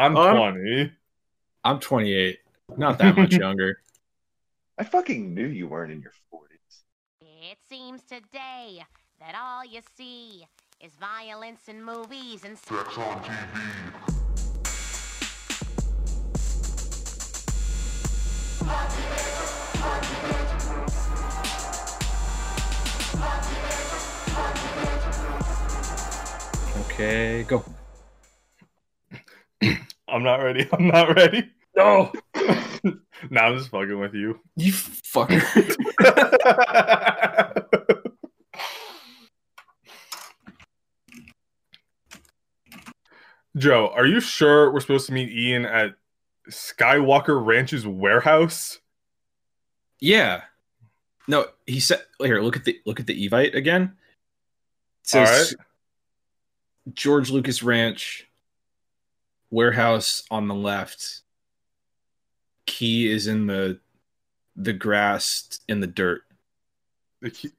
I'm Um, 20. I'm 28. Not that much younger. I fucking knew you weren't in your 40s. It seems today that all you see is violence in movies and sex on TV. Okay, go. I'm not ready. I'm not ready. No, now I'm just fucking with you. you fucker. Joe, are you sure we're supposed to meet Ian at Skywalker Ranch's warehouse? yeah. No, he said. Here, look at the look at the Evite again. It says right. George Lucas Ranch warehouse on the left. Key is in the the grass in the dirt. The key-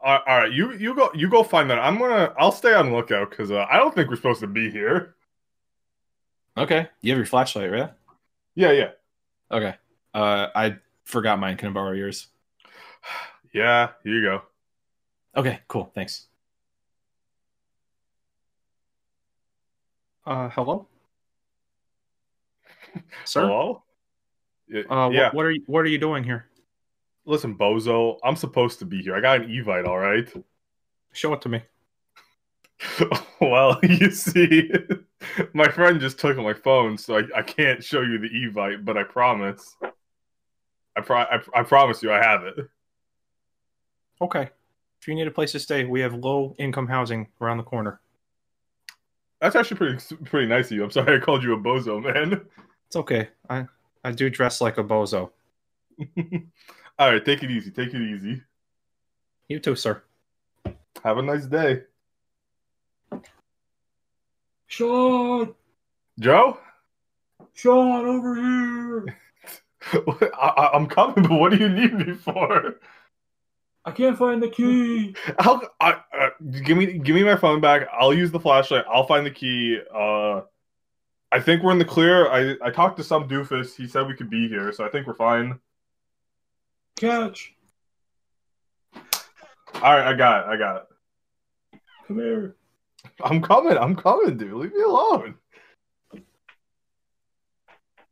All all right, you you go you go find that. I'm gonna I'll stay on lookout because uh, I don't think we're supposed to be here. Okay, you have your flashlight, right? Yeah, yeah, Okay. Uh, I forgot mine. Can I borrow yours? yeah. Here you go. Okay, cool. Thanks. Uh, hello, sir. Hello. Uh, yeah. what, what are you What are you doing here? Listen, Bozo, I'm supposed to be here. I got an Evite, all right. Show it to me. well, you see, my friend just took my phone, so I, I can't show you the Evite, but I promise. I, pro- I, I promise you, I have it. Okay. If you need a place to stay, we have low income housing around the corner. That's actually pretty pretty nice of you. I'm sorry I called you a bozo, man. It's okay. I I do dress like a bozo. All right, take it easy. Take it easy. You too, sir. Have a nice day, Sean, Joe. Sean, over here. I, I, I'm coming, but what do you need me for? I can't find the key. How? I, uh, give me give me my phone back. I'll use the flashlight. I'll find the key. Uh, I think we're in the clear. I I talked to some doofus. He said we could be here, so I think we're fine. Catch. All right, I got it. I got it. Come here. I'm coming. I'm coming, dude. Leave me alone.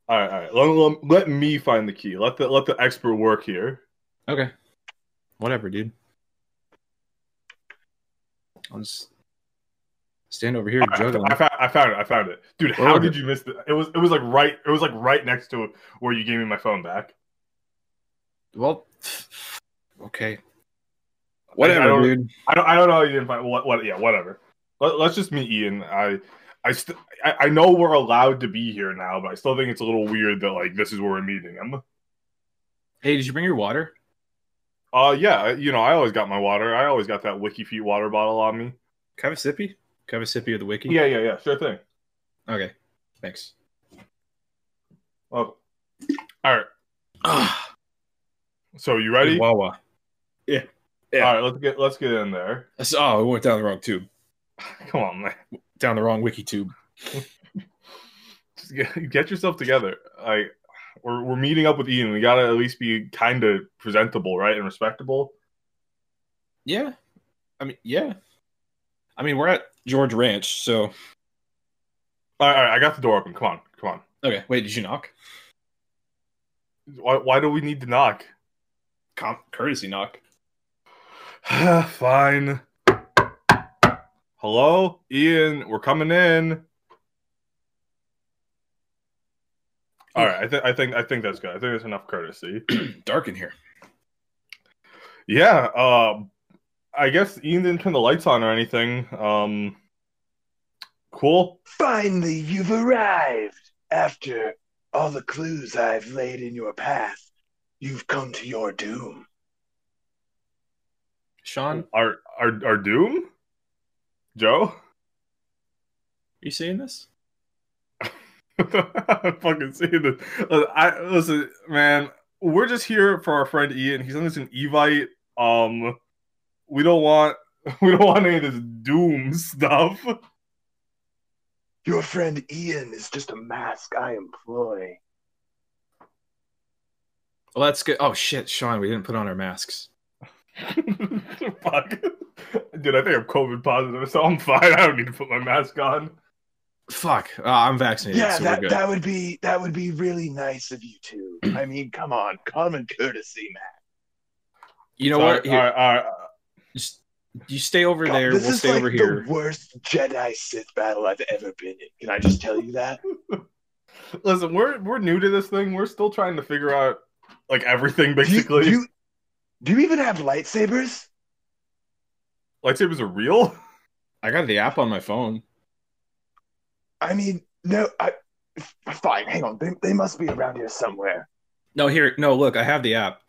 All right, all right. Let, let, let me find the key. Let the let the expert work here. Okay. Whatever, dude. I'll just stand over here juggling. I, found, I found it. I found it, dude. How did you miss it? It was it was like right. It was like right next to where you gave me my phone back. Well, okay. I Whatever, don't- dude. I don't. I don't know. You didn't find what? What? Yeah, whatever. Let, let's just meet Ian. I. I, st- I I know we're allowed to be here now, but I still think it's a little weird that like this is where we're meeting him. Hey, did you bring your water? Uh, yeah, you know, I always got my water. I always got that Wiki Feet water bottle on me. Can I have a sippy? Can I have a sippy of the wiki? Yeah, yeah, yeah, sure thing. Okay. Thanks. Oh, all right. So you ready? Wawa. Yeah. Yeah. All right, let's get let's get in there. That's- Oh, we went down the wrong tube. Come on, man. Down the wrong wiki tube. Just get, get yourself together. Like we're we're meeting up with Ian. We gotta at least be kind of presentable, right, and respectable. Yeah. I mean, yeah. I mean, we're at George Ranch, so All right, all right, I got the door open. Come on, come on. okay. Wait, did you knock? Why why do we need to knock? Com- courtesy knock. Fine. Hello, Ian. We're coming in. All right, I think I think I think that's good. I think there's enough courtesy. Dark in here. yeah. Uh, I guess Ian didn't turn the lights on or anything. Um, cool. Finally, you've arrived. After all the clues I've laid in your path, you've come to your doom. Sean, Our our our doom. Joe. are you seeing this? I'm fucking seeing this. Listen, I listen, man. We're just here for our friend Ian. He's on this an Evite. Um, we don't want we don't want any of this doom stuff. Your friend Ian is just a mask I employ. Well, that's good. Oh shit, Sean, we didn't put on our masks. Fuck. Dude, I think I'm COVID positive, so I'm fine. I don't need to put my mask on. Fuck, uh, I'm vaccinated, Yeah, so that, good. that would be that would be really nice of you two. I mean, come on, common courtesy, man. you know Sorry, what? Here, All right, all right. just you stay over God, there. We'll stay like over the here. worst Jedi Sith battle I've ever been in. Can I just tell you that? Listen, we're we're new to this thing. We're still trying to figure out like everything Do you, basically. do you do you even have lightsabers? Lightsabers are real. I got the app on my phone. I mean, no. I fine. Hang on. They, they must be around here somewhere. No, here, no, look, I have the app.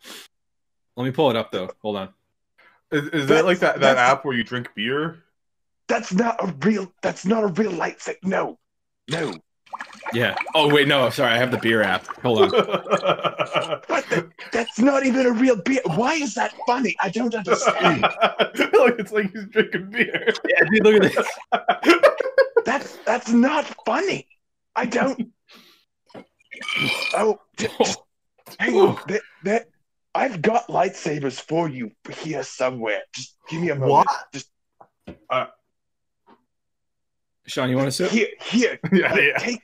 Let me pull it up though. Hold on. Is, is that That's- like that, that app where you drink beer? That's not a real. That's not a real lightsaber. No, no. Yeah. Oh wait, no, sorry, I have the beer app. Hold on. What? The, that's not even a real beer. Why is that funny? I don't understand. like it's like he's drinking beer. yeah, dude, look at this. That's that's not funny. I don't. Oh, on. That, that I've got lightsabers for you here somewhere. Just give me a moment. What? Just uh, Sean, you want to sit? here, here. yeah, yeah. Take.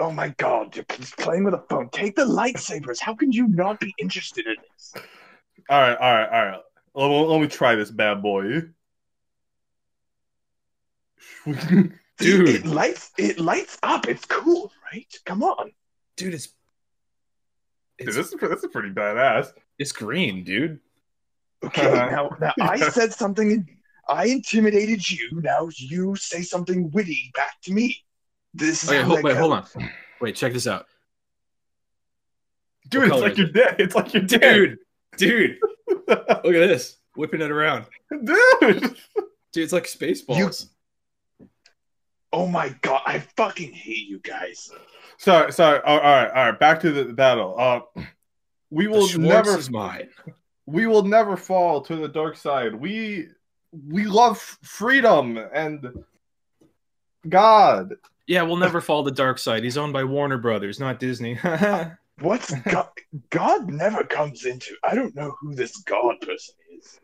Oh my God! You're just playing with a phone. Take the lightsabers. How can you not be interested in this? All right, all right, all right. Let- let me try this bad boy. See, Dude. it lights. It lights up. It's cool, right? Come on. Dude, it's Dude, this is this is pretty badass. it's green, dude. Okay. Uh-huh. Now, now I said something. I intimidated you. Now you say something witty back to me. This is Okay, hold, that wait, hold on. Wait, check this out. Dude, What it's like is your it? dick. It's like your dick. Dude, dude, look at this. Whipping it around. Dude. Dude, it's like space Spaceballs. Oh my god! I fucking hate you guys. Sorry, sorry. All right, all right. Back to the battle. Uh, we will never, is mine. we will never fall to the dark side. We, we love freedom and God. Yeah, we'll never fall to the dark side. He's owned by Warner Brothers, not Disney. What's God? God never comes into. I don't know who this God person is.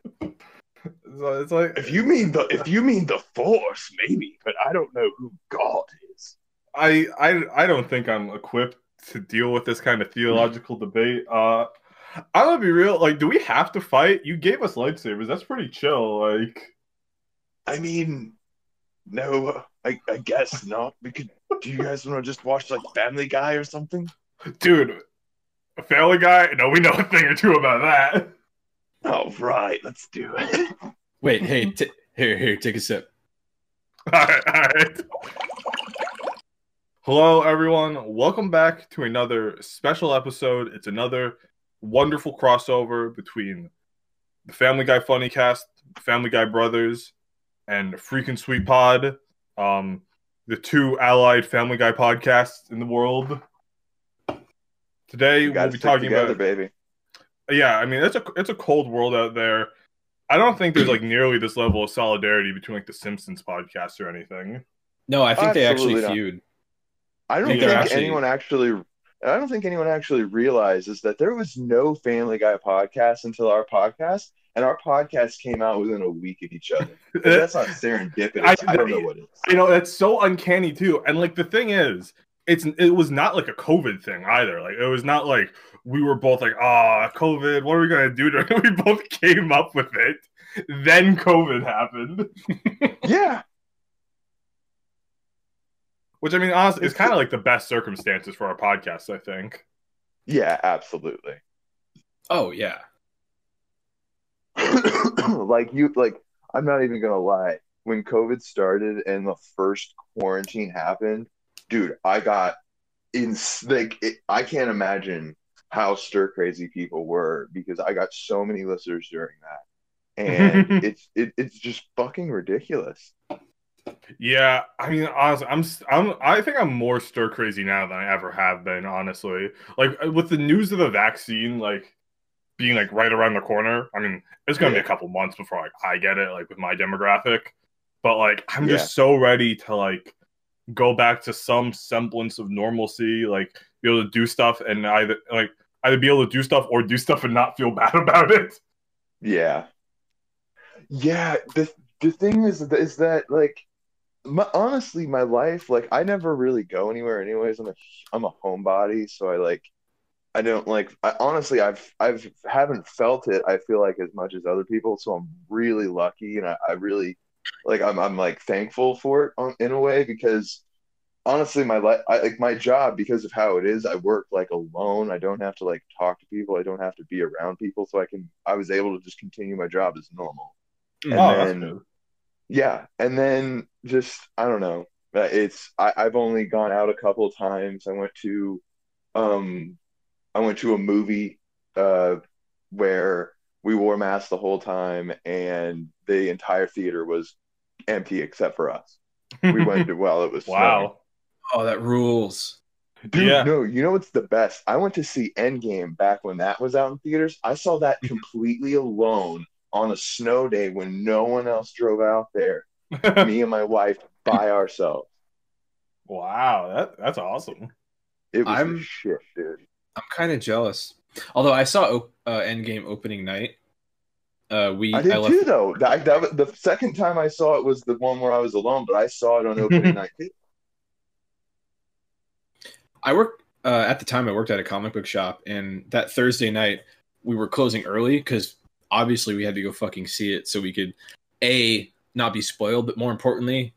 So it's like If you mean the if you mean the Force, maybe, but I don't know who God is. I, I, I don't think I'm equipped to deal with this kind of theological debate. Uh, I'm gonna be real. Like, do we have to fight? You gave us lightsabers. That's pretty chill. Like, I mean, no, I, I guess not. We could. Do you guys want to just watch like Family Guy or something? dude, a Family Guy. No, we know a thing or two about that. All right, let's do it. Wait, hey, t- here, here, take a sip. All right, all right. Hello, everyone. Welcome back to another special episode. It's another wonderful crossover between the Family Guy Funnycast, Family Guy Brothers, and Freaking Sweet Pod, um, the two allied Family Guy podcasts in the world. Today we'll be talking together, about baby. Yeah, I mean it's a it's a cold world out there. I don't think there's like nearly this level of solidarity between like the Simpsons podcast or anything. No, I think they actually Absolutely not. feud. I don't think think actually- anyone actually. I don't think anyone actually realizes that there was no Family Guy podcast until our podcast, and our podcast came out within a week of each other. That's not serendipitous. I, I- don't know what is. you know that's so uncanny too and like the thing is it's it was not like a covid thing either like it was not like we were both like ah covid what are we gonna do we both came up with it then covid happened Yeah, which i mean honestly is kind of like the best circumstances for our podcast i think yeah, absolutely. Oh yeah. like you, like I'm not even gonna lie. When COVID started and the first quarantine happened, dude, I got in like it, I can't imagine how stir crazy people were because I got so many listeners during that, and it's it, it's just fucking ridiculous. yeah i mean honestly i'm i'm i think i'm more stir crazy now than i ever have been honestly. Like uh, with the news of the vaccine like being like right around the corner i mean it's gonna be a couple months before like i get it like with my demographic. But like i'm just so ready to like go back to some semblance of normalcy, like be able to do stuff and either like either be able to do stuff or do stuff and not feel bad about it. Yeah. Yeah, the the thing is is that like my, honestly my life like I never really go anywhere anyways. I'm a I'm a homebody, so I like I don't like I honestly I've I've haven't felt it I feel like as much as other people, so I'm really lucky and I, I really like I'm I'm like thankful for it on, in a way because honestly my life I like my job because of how it is I work like alone. I don't have to like talk to people. I don't have to be around people. So I can I was able to just continue my job as normal. And oh, that's then good. yeah. And then just I don't know. Uh, it's I, I've only gone out a couple of times. I went to um I went to a movie uh where we wore masks the whole time and the entire theater was empty except for us. We went to well it was wow. Oh, that rules. Dude, Yeah. no, you know what's the best? I went to see Endgame back when that was out in theaters. I saw that completely alone on a snow day when no one else drove out there. Me and my wife by ourselves. wow, that that's awesome. It was I'm- the shit, dude. I'm kind of jealous. Although I saw op- uh, Endgame opening night. Uh, we I did left- too, though. That, that was- the second time I saw it was the one where I was alone, but I saw it on opening night. too. I worked uh, at the time. I worked at a comic book shop, and that Thursday night we were closing early because obviously we had to go fucking see it so we could a not be spoiled, but more importantly,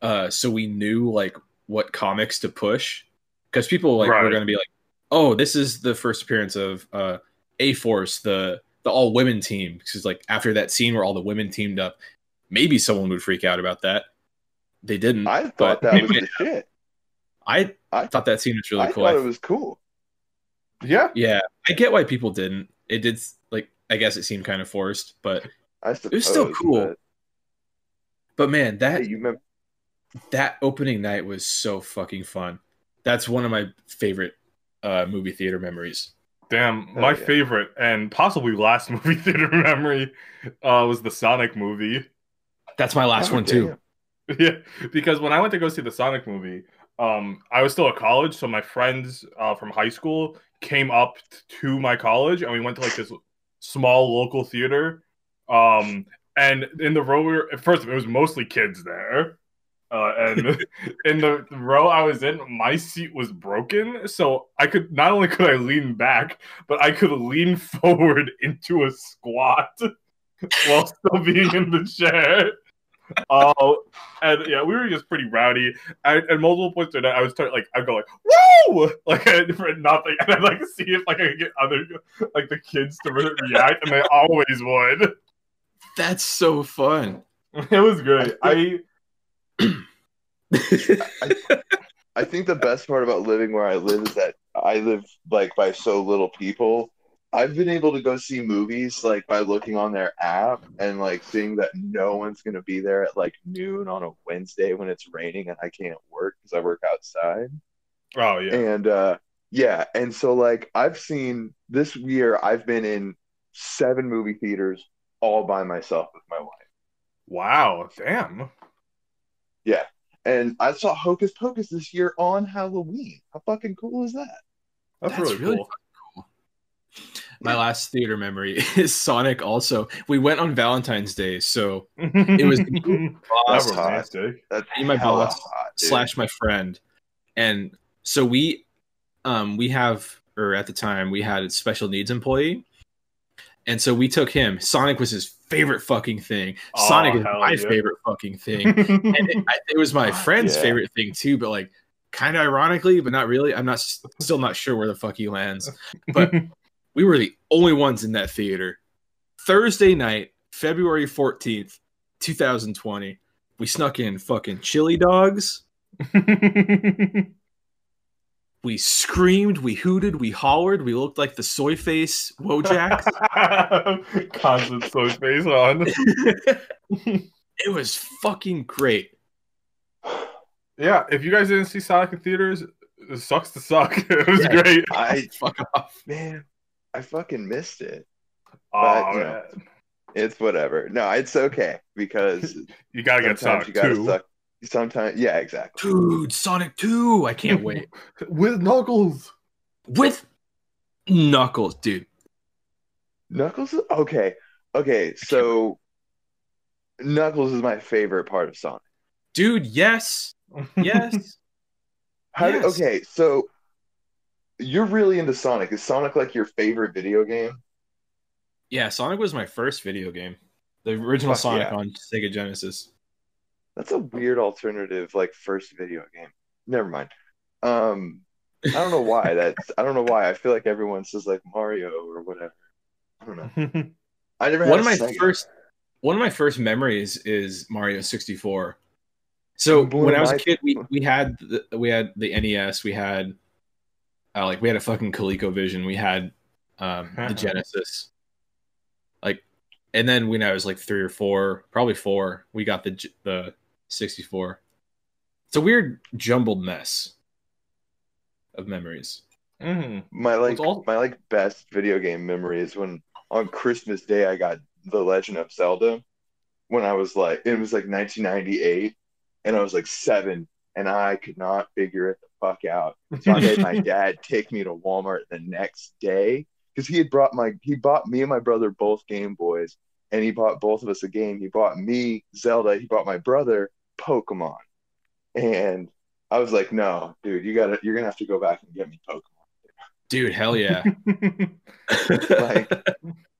uh, so we knew like what comics to push because people like were going to be like, oh, this is the first appearance of uh, A Force, the the all women team. Because like after that scene where all the women teamed up, maybe someone would freak out about that. They didn't. I but thought that was the shit. I I- thought that scene was really I cool. I thought it was cool. Yeah. yeah, I get why people didn't. It did like I guess it seemed kind of forced, but I was still cool. but- but man, that Hey, you remember? that opening night was so fucking fun. That's one of my favorite uh movie theater memories. Damn, Oh, my yeah. favorite and possibly last movie theater memory uh, was the Sonic movie. That's my last Oh, one too. yeah, because when I went to go see the Sonic movie, um, I was still at college, so my friends uh, from high school came up to my college, and we went to like this small local theater. Um, and in the row, we were, at first it was mostly kids there, uh, and in the row I was in, my seat was broken, so I could not only could I lean back, but I could lean forward into a squat while still being in the chair. Oh, and yeah, we were just pretty rowdy. And at multiple points during that, I was start like I'd go like "woo" like for nothing, and I'd like see if like I could get other like the kids to re- react, and they always would. That's so fun. It was great. I I think the best part about living where I live is that I live like by so little people. I've been able to go see movies like by looking on their app and like seeing that no one's going to be there at like noon on a Wednesday when it's raining and I can't work because I work outside. oh yeah, And uh yeah, and so like I've seen this year I've been in seven movie theaters all by myself with my wife. wow, damn. Yeah. And I saw Hocus Pocus this year on Halloween. How fucking cool is that? That's, That's really, really cool. Fucking cool. My last theater memory is Sonic. Also, we went on Valentine's Day, so it was that boss romantic. That's Me my boss hot, slash my friend, and so we, um, we have or at the time we had a special needs employee, and so we took him. Sonic was his favorite fucking thing. Oh, Sonic is my yeah. favorite fucking thing. and it, it was my friend's Yeah. favorite thing too, but like kind of ironically, but not really. I'm not still not sure where the fuck he lands. But we were the only ones in that theater. Thursday night, February 14th, 2020. We snuck in fucking chili dogs. We screamed, we hooted, we hollered. We looked like the soy face Wojaks. Constant soy face on. it was fucking great. Yeah, if you guys didn't see Sonic in theaters, it sucks to suck. It was Yeah. great. I Fuck off. man, I fucking missed it. Oh, you know. It's whatever. No, it's okay because You gotta get sometimes Sonic you gotta too. suck. sometimes yeah, exactly. Dude, Sonic 2. I can't wait. with Knuckles. With Knuckles, dude. Knuckles. Okay, okay. So Knuckles is my favorite part of Sonic. Dude, yes. Yes. How do, Yes. okay, so you're really into Sonic. Is Sonic like your favorite video game? yeah, Sonic was my first video game. The original Fuck Sonic yeah. on Sega Genesis. That's a weird alternative, like first video game. Never mind. Um, I don't know why. That's I don't know why. I feel like everyone says like Mario or whatever. I don't know. I never had one of my Sega. first one of my first memories is Mario 64. So when I was a kid, we, we had the, we had the NES, we had uh, like we had a fucking ColecoVision, we had um, the Genesis, like, and then when I was like three or four, probably four, we got the the 64. It's a weird jumbled mess of memories. Mhm. My like all- my like best video game memory is when on Christmas Day I got The Legend of Zelda when I was like it was like 1998 and I was like seven and I could not figure it the fuck out. So I made my dad take me to Walmart the next day because he had brought my he bought me and my brother both Game Boys and he bought both of us a game. He bought me Zelda. He bought my brother Pokemon, and I was like, no, dude, you gotta you're gonna have to go back and get me Pokemon. Dude, hell yeah! Like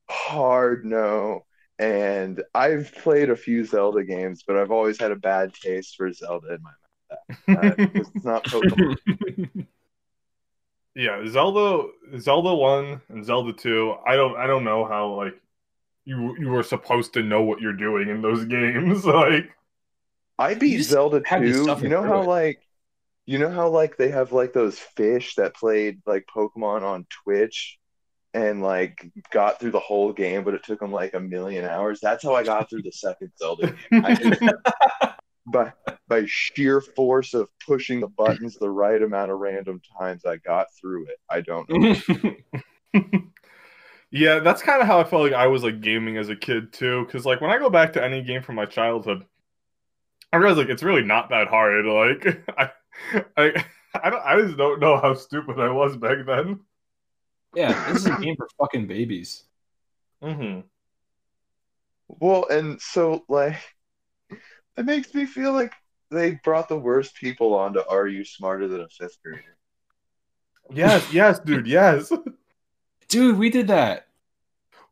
hard no. And I've played a few Zelda games, but I've always had a bad taste for Zelda in my mouth. Uh, 'cause it's not Pokemon. yeah, Zelda, Zelda one and Zelda two. I don't, I don't know how like you you were supposed to know what you're doing in those games. Like, I beat just Zelda 2. You know how it. like you know how like they have like those fish that played like Pokemon on Twitch and like got through the whole game, but it took them like a million hours. That's how I got through the second Zelda game. I just, by by sheer force of pushing the buttons the right amount of random times, I got through it. I don't know. yeah, that's kind of how I felt like I was like gaming as a kid too. Because like when I go back to any game from my childhood, I realize like it's really not that hard. Like I, I, I, don't, I just don't know how stupid I was back then. yeah, this is a game for fucking babies. hmm Well, and so like it makes me feel like they brought the worst people on to Are You Smarter Than a Fifth Grader? Yes, yes, dude, yes. Dude, we did that.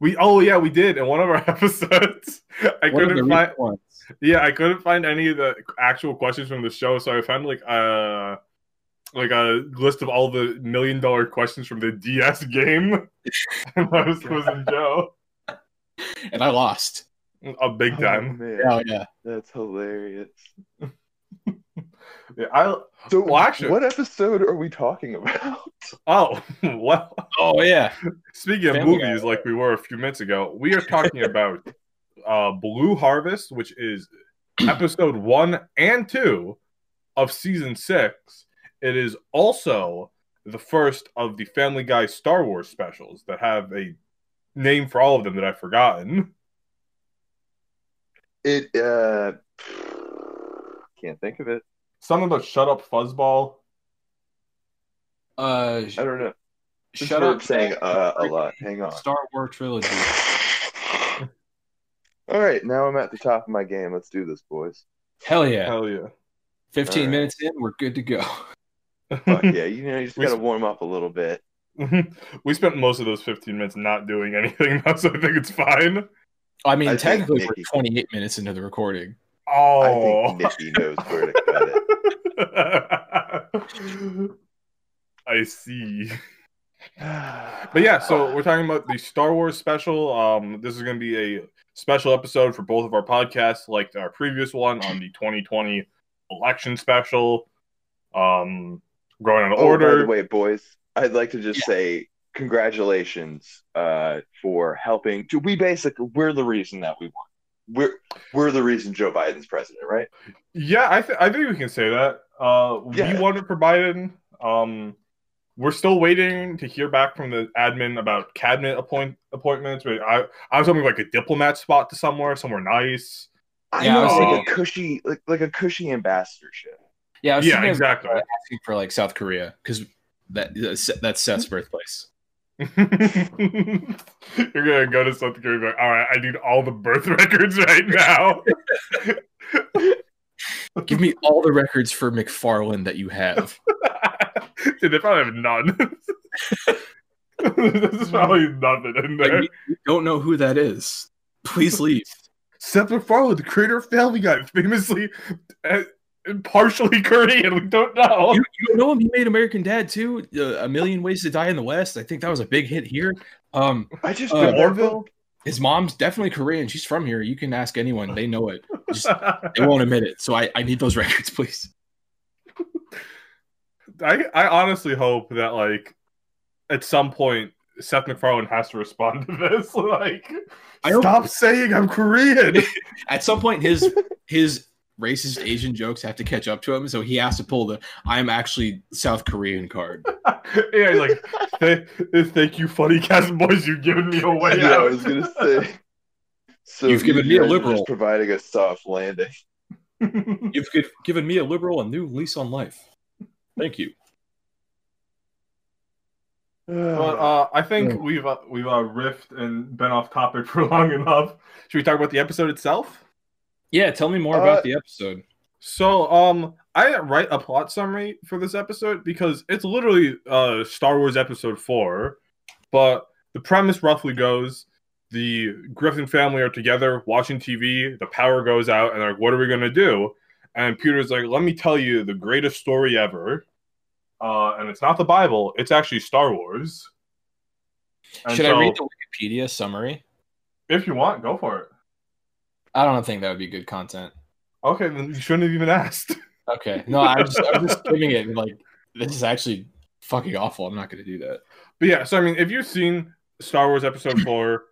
We oh yeah, we did in one of our episodes. I One couldn't find recent ones. yeah, I couldn't find any of the actual questions from the show, so I found like uh like a list of all the million dollar questions from the DS game. and that was, was in Joe. and I lost. A big time. Oh, man, Hell yeah. that's hilarious. Yeah, I So, Well, actually- what episode are we talking about? oh well Oh yeah. speaking of Family Guy. movies like we were a few minutes ago, we are talking about uh Blue Harvest, which is episode one and two of season six. It is also the first of the Family Guy Star Wars specials that have a name for all of them that I've forgotten. It uh, can't think of it. Something about Shut Up Fuzzball. Uh, I don't know. This shut up. saying uh a lot. Hang on. Star Wars trilogy. All right, now I'm at the top of my game. Let's do this, boys. Hell yeah. Hell yeah. 15 Alright. minutes in, we're good to go. Fuck yeah, you know, you just gotta warm up a little bit. we spent most of those 15 minutes not doing anything, so I think it's fine. I mean, I technically, Nikki- we're 28 minutes into the recording. Oh, I think Nikki knows where to cut it. I see. But yeah, so we're talking about the Star Wars special. Um, this is going to be a special episode for both of our podcasts, like our previous one on the 2020 election special. Um, going on Oh, by order. the way, boys, I'd like to just Yeah. say congratulations uh, for helping. To, we basically we're the reason that we won. We're we're the reason Joe Biden's president, right? Yeah, I, th- I think we can say that. Uh, Yeah. We won it for Biden. Um, we're still waiting to hear back from the admin about cabinet appoint appointments. But I, I was hoping like a diplomat spot to somewhere, somewhere nice. I Yeah, I know, was like a cushy, like like a cushy ambassadorship. Yeah, I was Yeah, exactly. asking for like South Korea because that that's that's Seth's birthplace. You're gonna go to South Korea and be like, all right, I need all the birth records right now. Give me all the records for MacFarlane that you have. Dude, they probably have none. There's probably nothing in there. you, you don't know who that is. Please leave. Seth MacFarlane, the creator of Family Guy, famously uh, partially Korean. We don't know. You, you don't know him. He made American Dad too. Uh, a Million Ways to Die in the West. I think that was a big hit here. Um, I just Uh, Orville? his mom's definitely Korean. She's from here. You can ask anyone; they know it. Just, they won't admit it. So I, I need those records, please. I, I honestly hope that like at some point Seth MacFarlane has to respond to this. Like, I hope- stop saying I'm Korean. At some point, his his racist Asian jokes have to catch up to him, so he has to pull the "I'm actually South Korean" card. yeah, he's like, "Th- thank you, funny cast boys. You've given me a way yeah, I was gonna say. So You've given me a liberal. just providing a soft landing. You've given me a liberal a new lease on life. Thank you. But uh, I think we've uh, we've uh, riffed and been off topic for long enough. Should we talk about the episode itself? Yeah, tell me more Uh, about the episode. So, um, I didn't write a plot summary for this episode because it's literally uh Star Wars Episode Four, but the premise roughly goes: the Griffin family are together watching TV. The power goes out, and they're like, "What are we gonna do?" And Peter's like, "Let me tell you the greatest story ever." Uh, and it's not the Bible; it's actually Star Wars. And Should so, I read the Wikipedia summary? If you want, go for it. I don't think that would be good content. Okay, then you shouldn't have even asked. Okay, no, I'm just, I'm just skimming it. Like this is actually fucking awful. I'm not going to do that. But yeah, so I mean, if you've seen Star Wars Episode Four,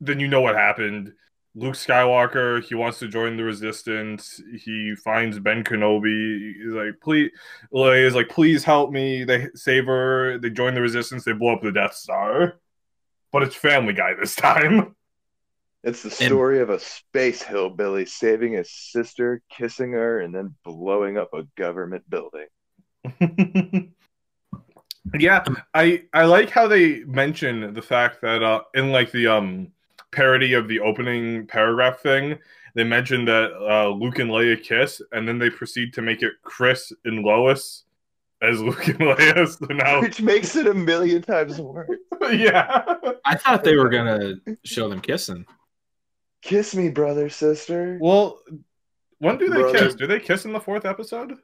then you know what happened. Luke Skywalker, he wants to join the Resistance. He finds Ben Kenobi. He's like, please, Leia's like, please help me. They save her. They join the Resistance. They blow up the Death Star. But it's Family Guy this time. It's the And- story of a space hillbilly saving his sister, kissing her, and then blowing up a government building. yeah, I I like how they mention the fact that uh in like the um parody of the opening paragraph thing, they mentioned that uh Luke and Leia kiss, and then they proceed to make it Chris and Lois as Luke and Leia. So now, Which makes it a million times worse. yeah, I thought they were going to show them kissing. Kiss me, brother, sister. well, when do they Brother. kiss? Do they kiss in the fourth episode?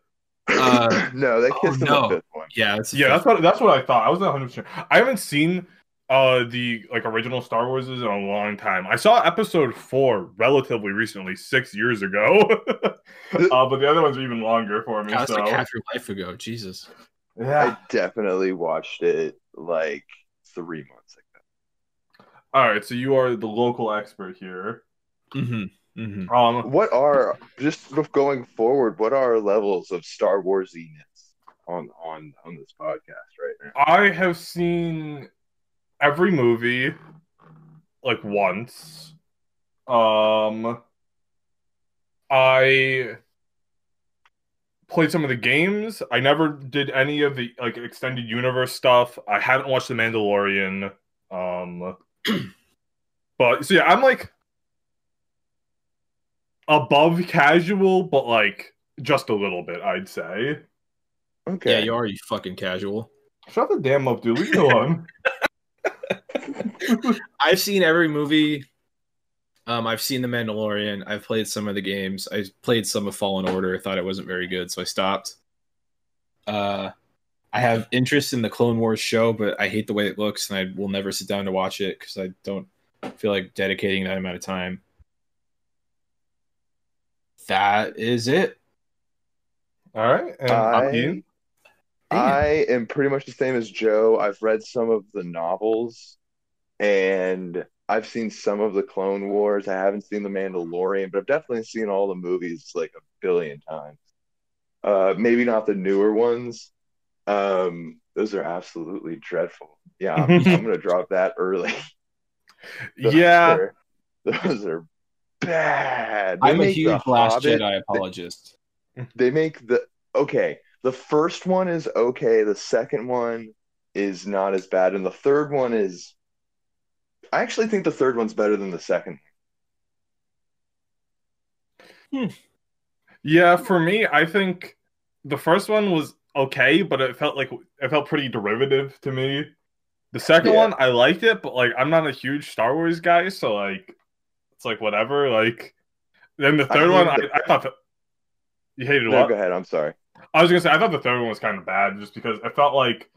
Uh, no, they oh, kissed in no. the fifth one. Yeah, that's Yeah, that's what that's what I thought. I was not 100. percent I haven't seen uh the like original Star Wars in a long time. I saw episode four relatively recently, six years ago. uh, but the other ones are even longer for me. God, that's so like half your life ago. Jesus. yeah. I definitely watched it like three months ago. All right, so you are the local expert here. Mm-hmm. Mm-hmm. Um, What are just sort of going forward? What are levels of Star Warsiness on on on this podcast right now? I have seen every movie like once. Um I played some of the games. I never did any of the like extended universe stuff. I haven't watched The Mandalorian. Um but so yeah, I'm like above casual, but like just a little bit, I'd say. Okay, Yeah, you are you fucking casual. Shut the damn up, dude. Leave me alone. I've seen every movie. Um, I've seen The Mandalorian. I've played some of the games. I played some of Fallen Order. I thought it wasn't very good, so I stopped. Uh, I have interest in the Clone Wars show, but I hate the way it looks, and I will never sit down to watch it because I don't feel like dedicating that amount of time. That is it. All right. And I, Ian? I am pretty much the same as Joe. I've read some of the novels and I've seen some of the Clone Wars. I haven't seen The Mandalorian, but I've definitely seen all the movies like a billion times. Uh, maybe not the newer ones. Um, those are absolutely dreadful. Yeah, I'm, I'm gonna drop that early. Those yeah. are- those are bad. They I'm a huge The Last Hobbit- Jedi apologist. They make the okay. The first one is okay. The second one is not as bad, and the third one is. I actually think the third one's better than the second. Hmm. Yeah, for me, I think the first one was okay, but it felt like it felt pretty derivative to me. The second Yeah. one, I liked it, but like I'm not a huge Star Wars guy, so like it's like whatever. Like then the I third one, I, I thought that you hated No, what? go ahead. I'm sorry. I was gonna say I thought the third one was kind of bad, just because I felt like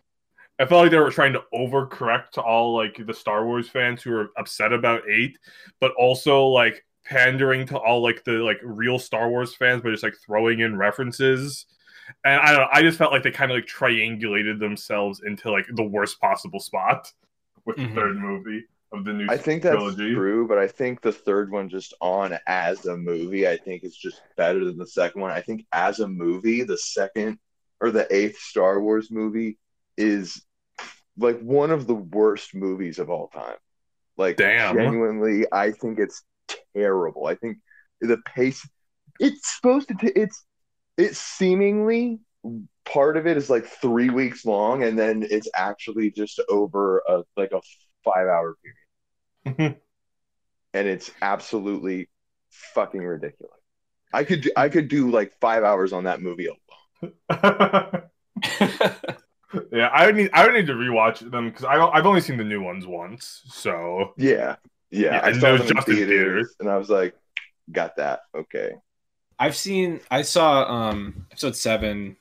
I felt like they were trying to overcorrect to all like the Star Wars fans who are upset about eight, but also like pandering to all like the like real Star Wars fans by just like throwing in references. And I don't know, I just felt like they kind of like triangulated themselves into like the worst possible spot with the mm-hmm. third movie of the new I think that's trilogy. true, but I think the third one just on as a movie, I think is just better than the second one. I think as a movie, the second or the eighth Star Wars movie is like one of the worst movies of all time. Like Damn. genuinely, I think it's terrible. I think the pace it's supposed to t- it's it's seemingly part of it is like three weeks long and then it's actually just over a like a five hour period and it's absolutely fucking ridiculous. I could do, I could do like five hours on that movie alone. yeah, I would need I would need to rewatch them because I don't, I've only seen the new ones once, so Yeah, yeah. Yeah, I saw it them just in theaters, theaters. and I was like, got that. Okay. I've seen I saw um episode seven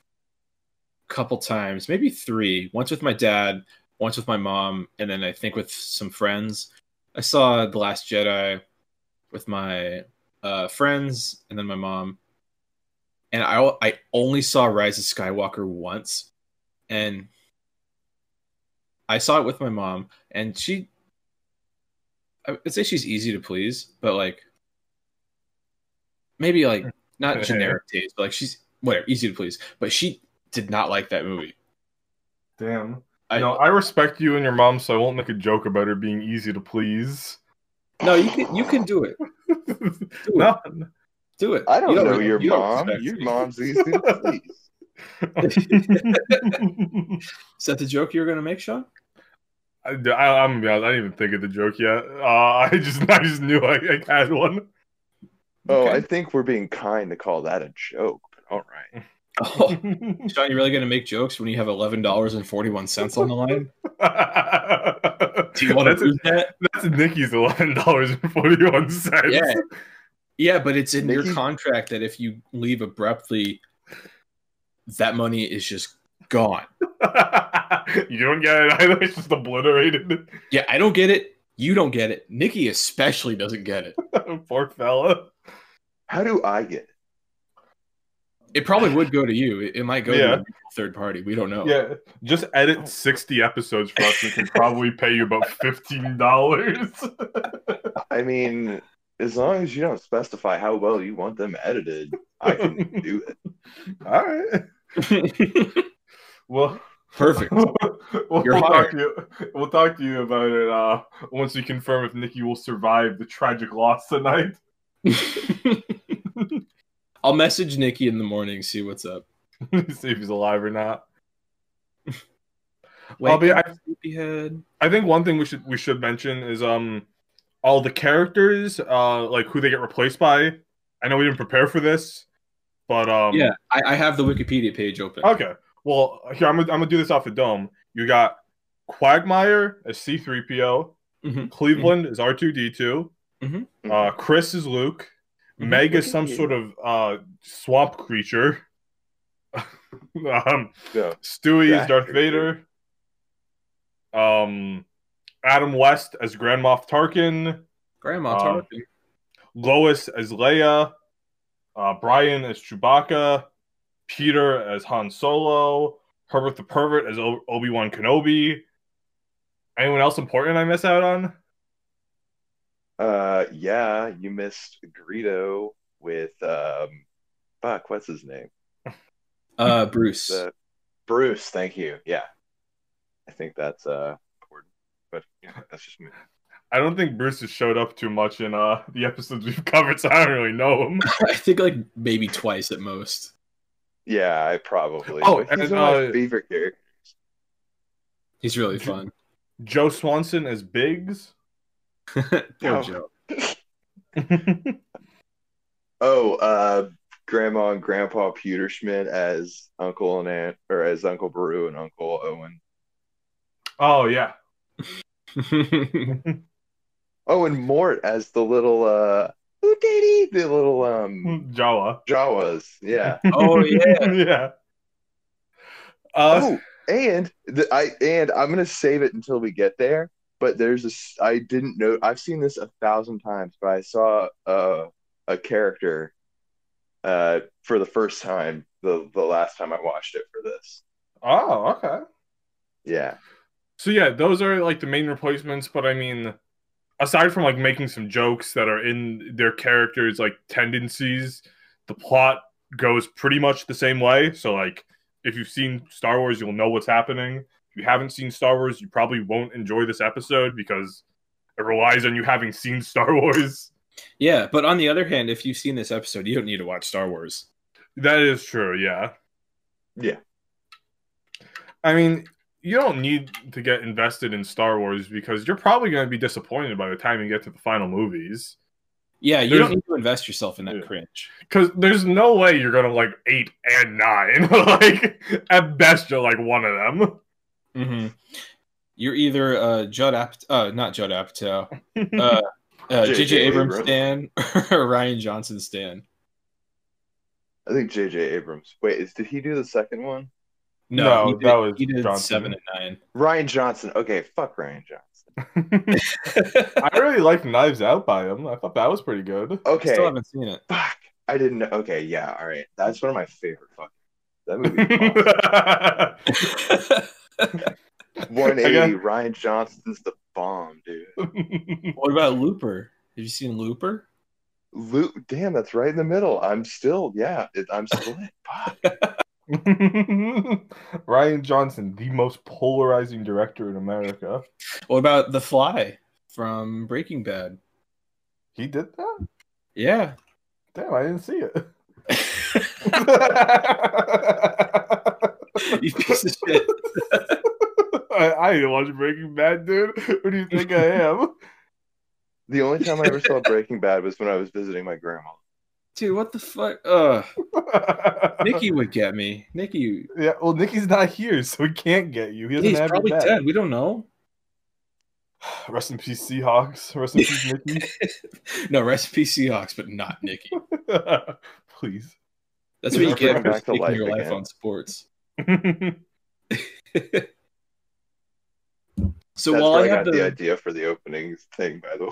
a couple times, maybe three. Once with my dad, once with my mom, and then I think with some friends. I saw The Last Jedi with my uh, friends and then my mom. And I I only saw Rise of Skywalker once, and I saw it with my mom, and she. I would say she's easy to please, but like maybe like not generic taste, but like she's whatever, easy to please. But she did not like that movie. damn. I, no, I respect you and your mom, so I won't make a joke about her being easy to please. no, you can you can do it. no, Do it. I don't You know your you don't mom. Your me. mom's easy to please. Is that the joke you were gonna make, Sean? I, I, I'm gonna be honest, I didn't even think of the joke yet. Uh, I just I just knew I, I had one. Oh, Okay. I think we're being kind to call that a joke. But all right. Oh, Sean, you're really gonna make jokes when you have eleven dollars and forty one cents on the line? Do you want to that's, prove that? that's Nikki's eleven dollars and forty one cents. Yeah. Yeah, but it's in your contract that if you leave abruptly, that money is just gone. you don't get it either. It's just obliterated. Yeah, I don't get it. You don't get it. Nikki especially doesn't get it. Poor fella. How do I get it? It probably would go to you. It, it might go Yeah. to third party. We don't know. Yeah, just edit sixty episodes for us. We can probably pay you about fifteen dollars. I mean, as long as you don't specify how well you want them edited, I can do it. All right. Well, Perfect. we'll, You're we'll talk to you. We'll talk to you about it uh, once we confirm if Nikki will survive the tragic loss tonight. I'll message Nikki in the morning, see what's up. See if he's alive or not. Wake I'll be- I- sleepyhead. I think one thing we should we should mention is um all the characters uh like who they get replaced by. I know we didn't prepare for this, but um yeah, I, I have the Wikipedia page open. Okay. Well, here I'm gonna, I'm gonna do this off the dome. You got Quagmire as C3PO, Mhm. Cleveland is R2D2, Mhm. uh, Chris is Luke. Meg is some sort of uh, swamp creature. um, Yeah. Stewie is Darth creature. Vader. Um, Adam West as Grand Moff Tarkin. Grandma Um, Tarkin. Lois as Leia, uh, Brian as Chewbacca, Peter as Han Solo, Herbert the Pervert as o- Obi Wan Kenobi. Anyone else important I miss out on? Uh, yeah, you missed Greedo with um, fuck, what's his name? Uh, Bruce. The Bruce. Thank you. Yeah, I think that's uh important, but yeah, that's just me. I don't think Bruce has showed up too much in uh the episodes we've covered, so I don't really know him. I think like maybe twice at most. Yeah, I probably. Oh, he's and, one of my uh, favorite characters. He's really fun. Joe Swanson as Biggs. Poor Oh. Joe. Oh, uh, Grandma and Grandpa Peterschmidt as Uncle and Aunt, or as Uncle Beru and Uncle Owen. oh yeah. Oh, and Mort as the little uh, ooh, daddy, the little um Jawa. Jawas. Yeah. oh yeah. yeah. Uh, oh, and the, I and I'm gonna save it until we get there. But there's this I didn't know. I've seen this a thousand times, but I saw uh, a character uh, for the first time the the last time I watched it for this. oh, okay. Yeah. So yeah, those are like the main replacements, but I mean aside from like making some jokes that are in their characters like tendencies, the plot goes pretty much the same way. So like if you've seen Star Wars, you'll know what's happening. If you haven't seen Star Wars, you probably won't enjoy this episode because it relies on you having seen Star Wars. Yeah, but on the other hand, if you've seen this episode, you don't need to watch Star Wars. That is true, yeah. Yeah. I mean, you don't need to get invested in Star Wars because you're probably going to be disappointed by the time you get to the final movies. Yeah, you There's- don't need to invest yourself in that Yeah. cringe. Because there's no way you're going to like eight and nine. like, at best, you're like one of them. Mm-hmm. You're either uh, Judd Apt, uh, not Judd Apatow, uh, uh, J.J. J.J. Abrams Abrams. Stan or Rian Johnson Stan. I think J.J. Abrams. Wait, is, did he do the second one? No, he did, that was he did Johnson. seven and nine. Rian Johnson. Okay, fuck Rian Johnson. I really liked Knives Out by him. I thought that was pretty good. Okay, Still haven't seen it. fuck. I didn't know. Okay, yeah, all right. That's one of my favorite fucking. That movie. awesome. 180. I Rian Johnson's the bomb, dude. what about Looper? Have you seen Looper? Luke, damn, that's right in the middle. I'm still, yeah, it, I'm split. Fuck. Rian Johnson, the most polarizing director in America. What about The Fly from Breaking Bad? He did that? Yeah. Damn, I didn't see it. you piece of shit. I, I didn't watch Breaking Bad, dude. Who do you think I am? The only time I ever saw Breaking Bad was when I was visiting my grandma. Dude, what the fuck? Uh, Nikki would get me. Nikki, Yeah, well, Nikki's not here, so he can't get you. He doesn't he's have probably your dead. We don't know. Rest in peace, Seahawks. Rest in peace, Nikki. no, rest in peace, Seahawks, but not Nikki. Please. That's what you get for back to taking life your life again. on sports. That's So That's while I I have got the... the, idea for the opening thing, by the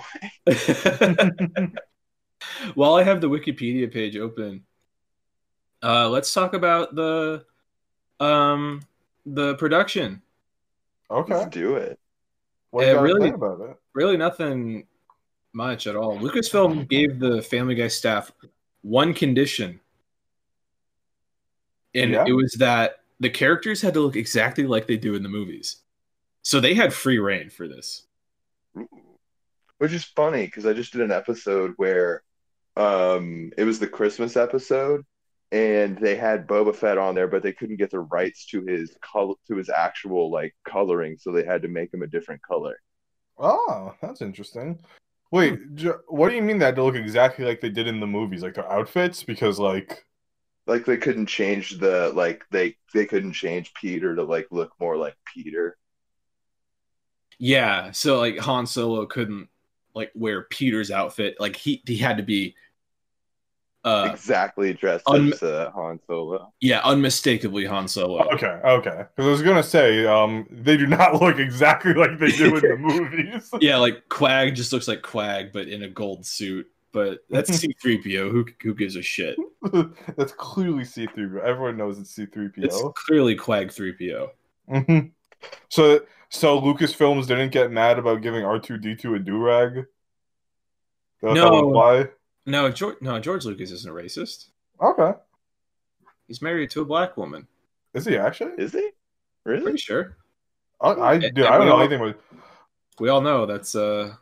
way. while I have the Wikipedia page open, uh, let's talk about the um the production. okay. Let's do it. What do Yeah, really- about it? Really, nothing much at all. Lucasfilm gave the Family Guy staff one condition, and Yeah. it was that the characters had to look exactly like they do in the movies. So they had free reign for this. Which is funny because I just did an episode where um it was the Christmas episode and they had Boba Fett on there, but they couldn't get the rights to his color to his actual like coloring, so they had to make him a different color. Oh, that's interesting. Wait, what do you mean that to look exactly like they did in the movies, like their outfits? Because like, Like they couldn't change the like they they couldn't change Peter to like look more like Peter. Yeah, so like Han Solo couldn't like wear Peter's outfit. Like he he had to be uh exactly dressed un- as uh, Han Solo. yeah, unmistakably Han Solo. okay, okay. Because I was gonna say, um, they do not look exactly like they do in the movies. Yeah, like Quag just looks like Quag but in a gold suit. But that's C3PO. Who who gives a shit? That's clearly C3PO. Everyone knows it's C3PO. It's PO. clearly Quag 3PO. Mhm. So, so Lucasfilms didn't get mad about giving R two D two a do rag. No. Why? No, George no, George Lucas isn't a racist. Okay. He's married to a black woman. Is he actually? Is he? Really? Pretty sure. I, I, dude, and I don't know all- anything about. We all know that's uh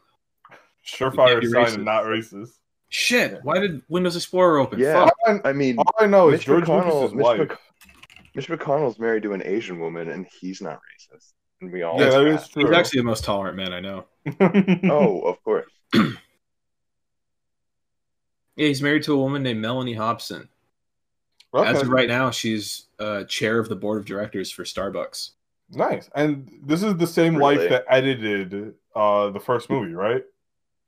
Surefire sign racist. and not racist. Shit! Why did Windows Explorer open? Yeah. Fuck. I, I mean, all I know is Mitch George McConnell- Lucas's Mitch wife. Mc- Mitch McConnell's married to an Asian woman, and he's not racist. And we all yeah, know that is He's actually the most tolerant man I know. Oh, of course. Yeah, he's married to a woman named Mellody Hobson. As of right now, she's uh, chair of the board of directors for Starbucks. Nice. And this is the same Really? wife that edited uh the first movie, right?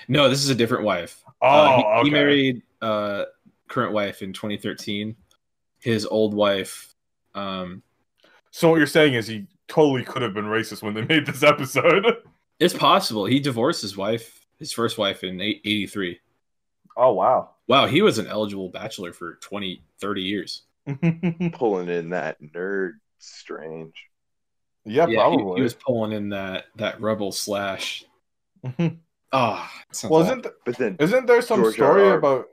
No, this is a different wife. Oh, Uh, he, okay. he married uh, current wife in 2013. His old wife. Um, So what you're saying is he totally could have been racist when they made this episode. it's possible he divorced his wife, his first wife, in eight- 83. Oh wow. Wow, he was an eligible bachelor for 20, 30 years. Pulling in that nerd strange. yeah, Yeah, he- probably. He, was pulling in that that rebel slash. It sounds well, awful. isn't th- But then isn't there some George story R. R. about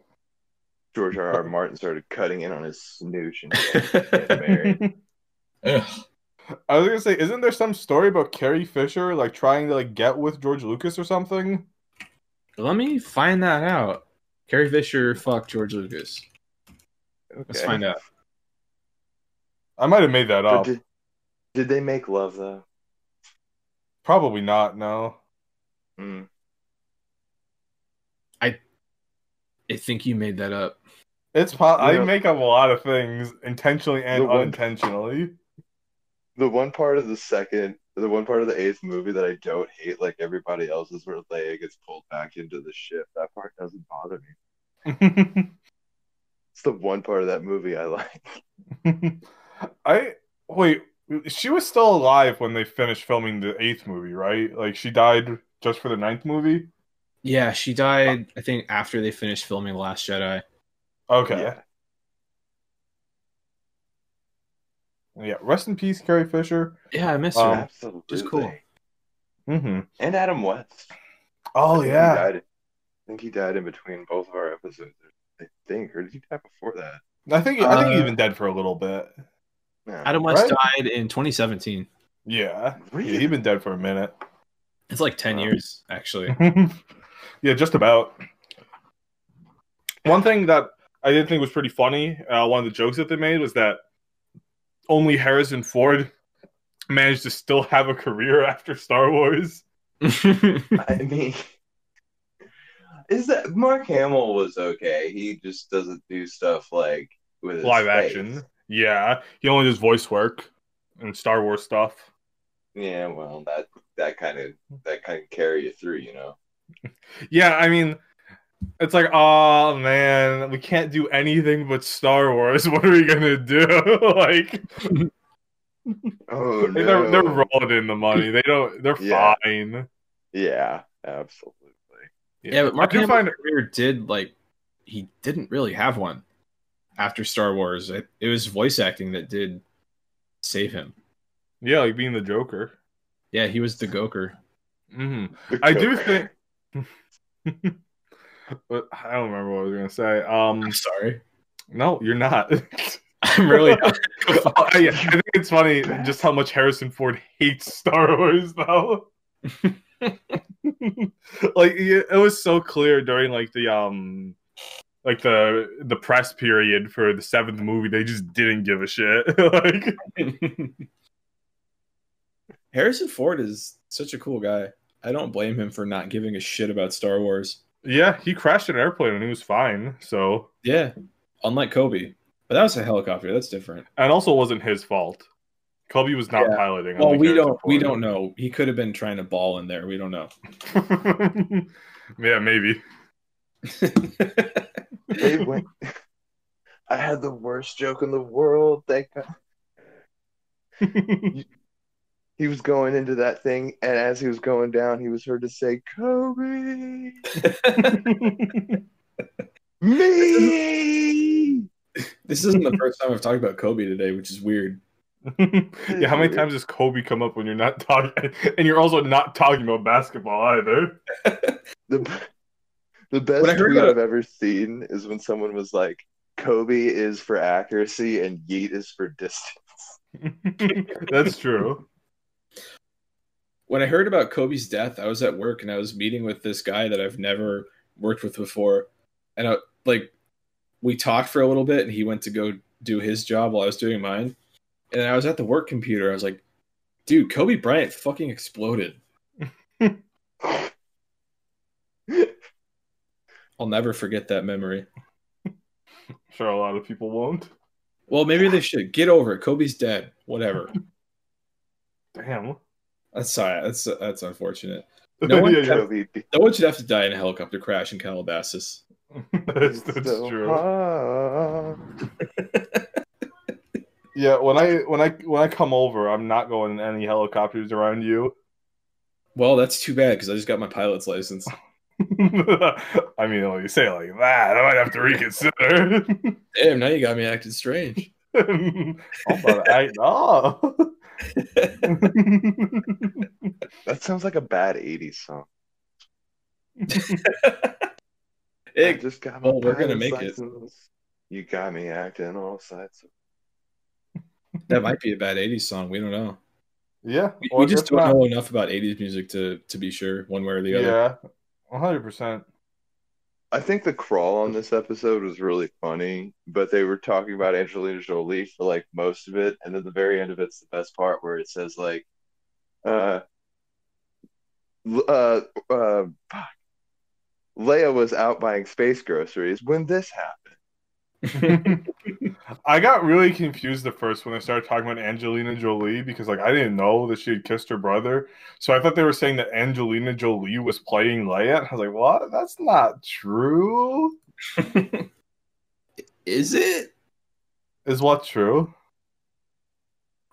George R. R. Martin started cutting in on his snooch and getting married. I was gonna say, isn't there some story about Carrie Fisher like trying to like get with George Lucas or something? Let me find that out. Carrie Fisher, fuck George Lucas. Let's find out. I might have made that But up. did, did they make love though? Probably not. No. Mm. I think you made that up. It's po- I make up a lot of things intentionally and The one- unintentionally. The one part of the second, the one part of the eighth movie that I don't hate like everybody else is where Leia gets pulled back into the ship. That part doesn't bother me. It's the one part of that movie I like. I wait. She was still alive when they finished filming the eighth movie, right? Like she died just for the ninth movie. Yeah, she died. I think after they finished filming Last Jedi. Okay. Yeah. Yeah. Rest in peace, Carrie Fisher. Yeah, I miss Um, her. Absolutely. Just cool. Mm-hmm. And Adam West. Oh I yeah. died- I think he died in between both of our episodes. I think, or did he die before that? I think I think he's Uh, been dead for a little bit. No. Adam West Right? died in 2017. Yeah. Really? Yeah, he's been dead for a minute. It's like 10 Wow. years, actually. yeah, just about. One thing that I did think was pretty funny, uh, one of the jokes that they made was that only Harrison Ford managed to still have a career after Star Wars. I mean, is that Mark Hamill was okay? He just doesn't do stuff like with his Live face. action. Yeah, he only does voice work and Star Wars stuff. Yeah, well, that that kind of that kind of carry you through, you know. Yeah, I mean, it's like, oh man, we can't do anything but Star Wars. What are we gonna do? like, Oh no. they're they're rolling in the money. They don't. They're Yeah. fine. yeah, absolutely. yeah, but Mark I do Hamill's find career did, like, he didn't really have one after Star Wars. It, it was voice acting that did save him. yeah, like being the Joker. Yeah, he was the Goker. hmm The I do think. But I don't remember what I was gonna say. Um, I'm sorry. no, you're not. I'm really not. I, I think it's funny just how much Harrison Ford hates Star Wars, though. like it was so clear during like the um like the the press period for the seventh movie they just didn't give a shit like Harrison Ford is such a cool guy. I don't blame him for not giving a shit about Star Wars. yeah he crashed an airplane and he was fine so Yeah, unlike Kobe. But that was a helicopter. That's different. and also wasn't his fault kobe was not Yeah. piloting Well, we don't we don't know. He could have been trying to ball in there. We don't know. yeah maybe They went. I had the worst joke in the world. Thank They he was going into that thing, and as he was going down, he was heard to say, "Kobe, me." this isn't the first time I've talked about Kobe today, which is weird. yeah, how many times does Kobe come up when you're not talking, and you're also not talking about basketball either? The the best When I heard tweet that- I've ever seen is when someone was like, "Kobe is for accuracy and Yeet is for distance." That's true. When I heard about Kobe's death, I was at work and I was meeting with this guy that I've never worked with before, and I, like we talked for a little bit, and he went to go do his job while I was doing mine, and I was at the work computer. I was like, "Dude, Kobe Bryant fucking exploded." I'll never forget that memory. Sure, a lot of people won't. Well, maybe they should get over it. Kobe's dead. Whatever. Damn. That's sorry. That's that's unfortunate. No one Yeah, yeah. No one should have to die in a helicopter crash in Calabasas. that's, that's so true. Yeah, when I when I when I come over, I'm not going in any helicopters around you. Well, that's too bad because I just got my pilot's license. I mean, when you say it like that, I might have to reconsider. Damn, now you got me acting strange. I'm about to act up. That sounds like a bad 80s song. It- just got my well, we're gonna make it. You got me acting all sides. that might be a bad '80s song. We don't know. yeah, We, or we just don't not- know enough about '80s music to to be sure one way or the other. Yeah, 100. I think the crawl on this episode was really funny, but they were talking about Angelina Jolie for like most of it, and then the very end of it's the best part where it says like, uh, uh, uh. Leia was out buying space groceries when this happened. I got really confused at first when they started talking about Angelina Jolie because like I didn't know that she had kissed her brother, so I thought they were saying that Angelina Jolie was playing Leia. I was like, "What? That's not true." Is it? Is what true?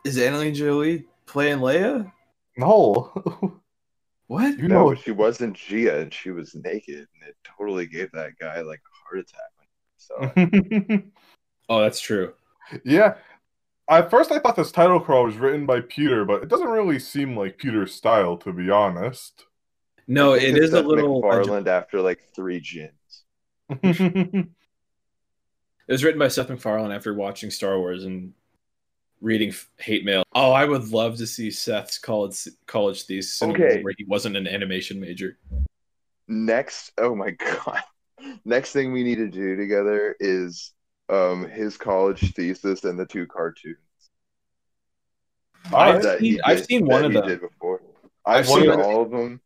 Is Angelina Jolie playing Leia? No, What? you No, know. she wasn't Gia, and she was naked, and it totally gave that guy like a heart attack. When he saw it. Oh, that's true. yeah. At first, I thought this title crawl was written by Peter, but it doesn't really seem like Peter's style, to be honest. No, I think it it's a Seth little. MacFarlane after like three gins. It was written by Seth MacFarlane after watching Star Wars and reading hate mail. Oh, I would love to see Seth's college college thesis Okay. where he wasn't an animation major. Next, oh my god. Next thing we need to do together is um his college thesis and the two cartoons All right. that he seen- I've seen one of them. did before. I've I've seen seen- all of them.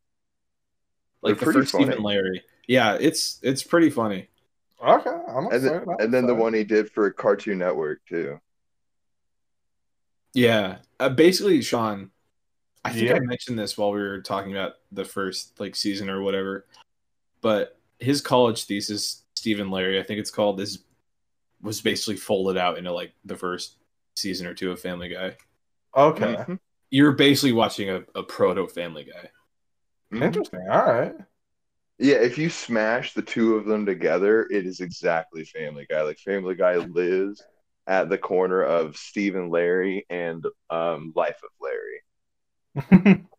Like They're the pretty first Stephen. Larry. Yeah, it's it's pretty funny. Okay, I'm And then, I'm and then the one he did for Cartoon Network too. Yeah, uh, basically, Sean. I think Yeah. I mentioned this while we were talking about the first like season or whatever, but his college thesis, Stephen Larry, I think it's called, is was basically folded out into like the first season or two of Family Guy. Okay, Mhm. You're basically watching a, a proto Family Guy. Mhm. interesting. All right. Yeah, if you smash the two of them together, it is exactly Family Guy. Like Family Guy lives at the corner of Stephen Larry and um, Life of Larry.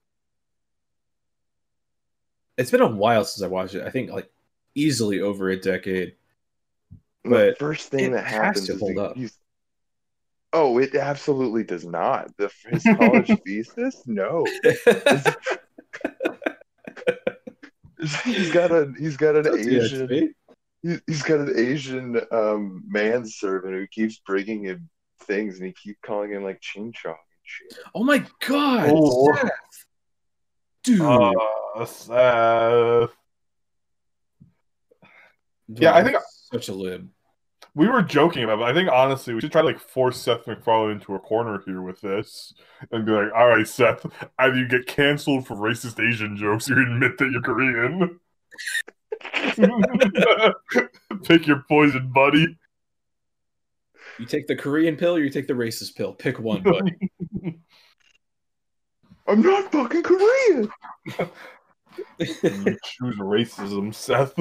It's been a while since I watched it. I think like easily over a decade. the But first thing it that has happens to hold he- up. he's- Oh, it absolutely does not. The his college thesis, no. he's got a he's got an Don't do that to Asian me. he- he's got an Asian um manservant who keeps bringing him things and he keeps calling him like ching chong and shit. Oh my god, Oh. Seth. dude! Uh, Seth. Yeah, I think- such a lib. We were joking about it, but I think honestly we should try to like force Seth MacFarlane into a corner here with this and be like, all right, Seth, either you get canceled for racist Asian jokes or you admit that you're Korean. Pick your poison, buddy. You take the Korean pill or you take the racist pill. Pick one, buddy. I'm not fucking Korean. you choose racism, Seth.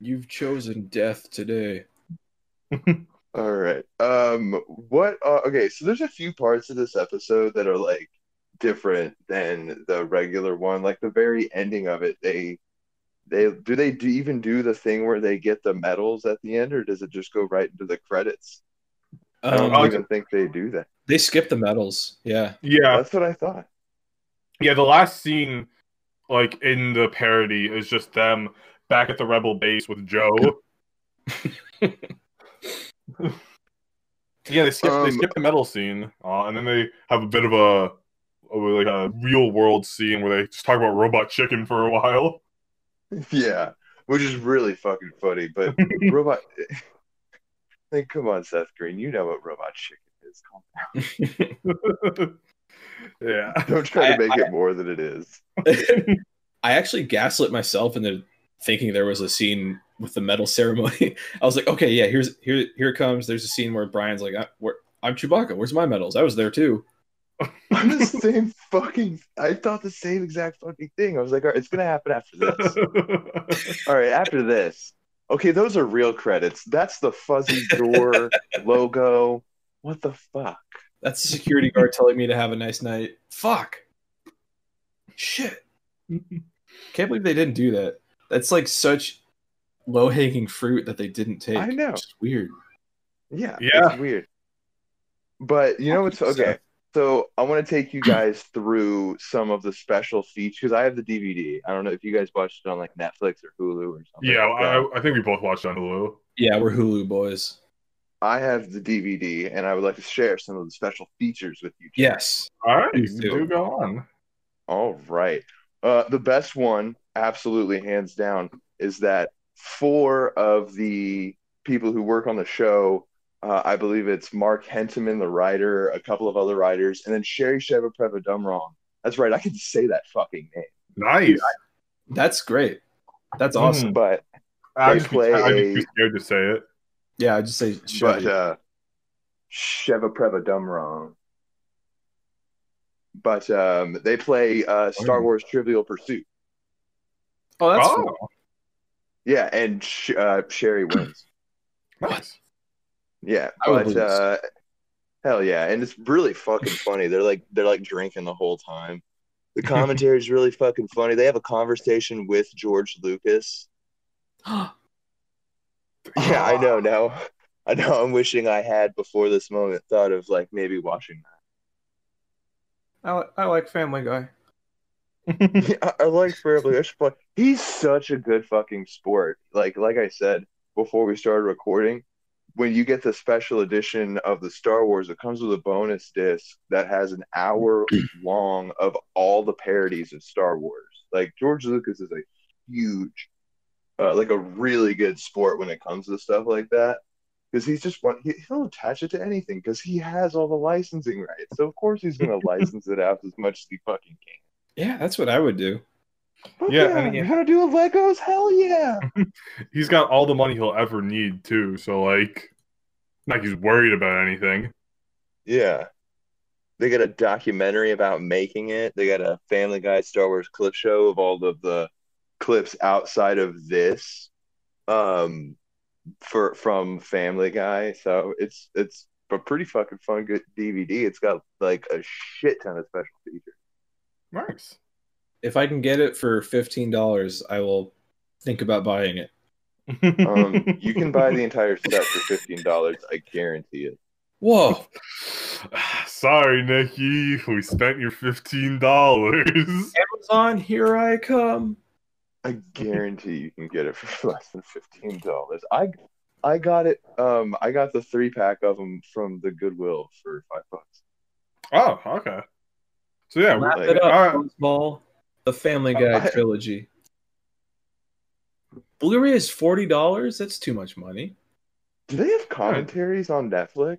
You've chosen death today. All right. Um what uh, okay, so there's a few parts of this episode that are like different than the regular one. Like the very ending of it, they they do they do even do the thing where they get the medals at the end or does it just go right into the credits? I don't Um, even think they do that. they skip the medals. Yeah. Yeah, That's what I thought. Yeah, the last scene, like in the parody, is just them back at the rebel base with Joe. yeah, they skip they Um, skip the metal scene, uh, and then they have a bit of a, a like a real world scene where they just talk about robot chicken for a while. Yeah, which is really fucking funny. But robot, like, come on, Seth Green, you know what robot chicken is. Calm down. yeah, Don't try to make it more than it is. I actually gaslit myself into thinking there was a scene with the medal ceremony. I was like, okay, yeah, here's here here it comes. There's a scene where Brian's like, I, where, I'm Chewbacca. Where's my medals? I was there too. I'm the same fucking. I thought the same exact fucking thing. I was like, all right, it's gonna happen after this. All right, after this. Okay, those are real credits. That's the fuzzy door logo. What the fuck? That's the security guard telling me to have a nice night. Fuck. Shit. Can't believe they didn't do that. That's like such low hanging fruit that they didn't take. I know. Which is weird. Yeah, Yeah. it's weird. But you know what's okay? So I want to take you guys through some of the special features because I have the DVD. I don't know if you guys watched it on like Netflix or Hulu or something. yeah, like. I, I think we both watched on Hulu. Yeah, we're Hulu boys. I have the DVD, and I would like to share some of the special features with you. Guys. Yes. All right, Please do. do. go on. All right. Uh, the best one, absolutely hands down, is that four of the people who work on the show, uh, I believe it's Mark Hentemann, the writer, a couple of other writers, and then Cherry Chevapravatdumrong. That's right. I can say that fucking name. Nice. That's great. That's awesome. But I They be, play I'd be scared to say it. Yeah, I just say but shut uh, Sheva Prevadumwrong. But um, they play uh, Star Oh. Wars Trivial Pursuit. Oh, that's oh, cool. Yeah, and Sh- uh, Cherry wins. nice. Yeah, but uh, hell yeah, and it's really fucking funny. They're like they're like drinking the whole time. The commentary is really fucking funny. They have a conversation with George Lucas. Yeah, I know now. I know. I'm wishing I had before this moment thought of like maybe watching that. I, I like Family Guy. Yeah, I, I like Family. That's fun. He's such a good fucking sport. Like like I said before we started recording, when you get the special edition of the Star Wars, it comes with a bonus disc that has an hour long of all the parodies of Star Wars. Like George Lucas is a huge, uh, like a really good sport when it comes to stuff like that. Because he's just one, he, he'll attach it to anything because he has all the licensing rights. So of course he's going to license it out as much as he fucking can. Yeah, that's what I would do. Fuck Yeah, yeah, and- you're gonna do a Legos? Hell yeah! He's got all the money he'll ever need too. So like, not like he's worried about anything. Yeah. They got a documentary about making it. They got a Family Guy Star Wars clip show of all of the clips outside of this um for from Family Guy. So it's it's a pretty fucking fun good DVD. It's got like a shit ton of special features. Nice. If I can get it for fifteen dollars, I will think about buying it. Um you can buy the entire set for fifteen dollars, I guarantee it. Whoa! Sorry, Nikki. We spent your fifteen dollars. Amazon, here I come. I guarantee you can get it for less than fifteen dollars. I I got it. Um, I got the three pack of them from the Goodwill for five bucks. Oh, okay. So yeah, Wrap like- it all up, right. Ball. The Family uh, Guy I- trilogy. Blu-ray is forty dollars. That's too much money. Do they have commentaries on Netflix?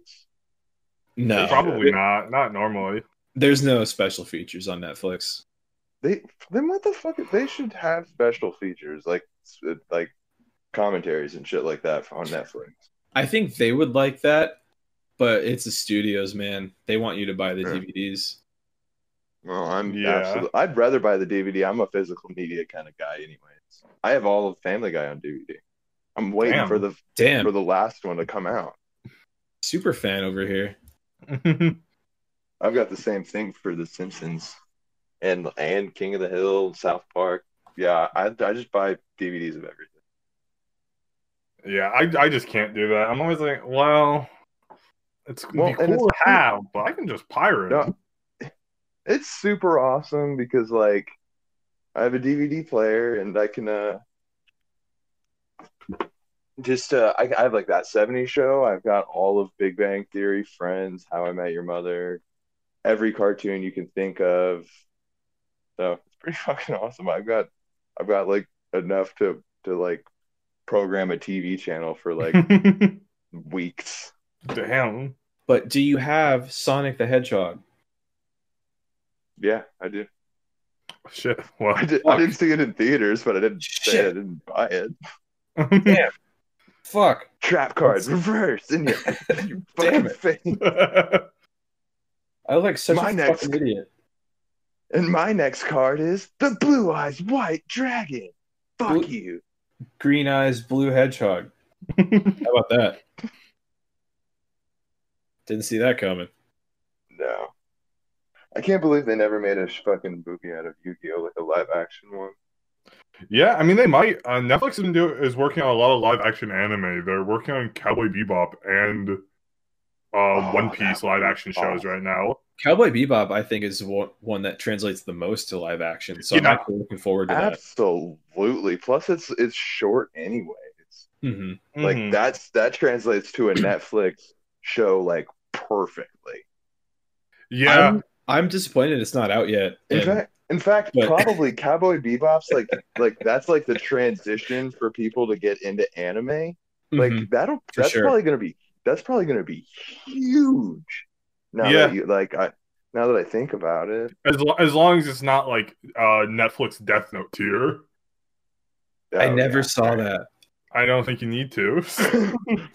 No, probably not. Not normally. There's no special features on Netflix. They then what the fuck? They should have special features like like commentaries and shit like that on Netflix. I think they would like that, but it's the studios, man. They want you to buy the Sure. DVDs. Well, I'm Yeah. absolutely. I'd rather buy the DVD. I'm a physical media kind of guy, anyways. I have all of Family Guy on DVD. I'm waiting Damn. for the damn. for the last one to come out. super fan over here. I've got the same thing for The Simpsons and and King of the Hill, South Park. Yeah, I I just buy DVDs of everything. yeah, I I just can't do that. I'm always like, well, it's Well, be and cool to have, but I can just pirate. No, it's super awesome because like I have a DVD player and I can uh just uh I, I have like that 70s show. I've got all of Big Bang Theory, Friends, How I Met Your Mother, every cartoon you can think of. So it's pretty fucking awesome. I've got I've got like enough to to like program a TV channel for like weeks. Damn. But do you have Sonic the Hedgehog? Yeah, I do. Shit. Well, I, did, I didn't see it in theaters, but I didn't say I didn't buy it. Damn. Fuck. Trap cards, reverse in your, your Damn fucking face. I look like such My a next- fucking idiot. And my next card is the Blue Eyes White Dragon. Fuck Blue- you. Green eyes, blue hedgehog. How about that? Didn't see that coming. No. I can't believe they never made a fucking movie out of Yu-Gi-Oh! like a live action one. yeah, I mean they might. Uh, Netflix is, working on a lot of live action anime. They're working on Cowboy Bebop and uh, Oh, One Piece live be action shows right now. Cowboy Bebop, I think, is one, one that translates the most to live action. So I'm actually looking forward to that. Absolutely. Plus, it's it's short anyway. It's hmm like Mhm. that's that translates to a Netflix show like perfectly. Yeah, I'm, I'm disappointed it's not out yet. In And fact, in fact, But- probably Cowboy Bebop's like like that's like the transition for people to get into anime. Like mhm. that'll that's sure. probably gonna be that's probably gonna be huge. Now Yeah. that you like I now that I think about it. as lo- as long as it's not like uh, Netflix Death Note tier. I oh, never yeah. saw that. I don't think you need to.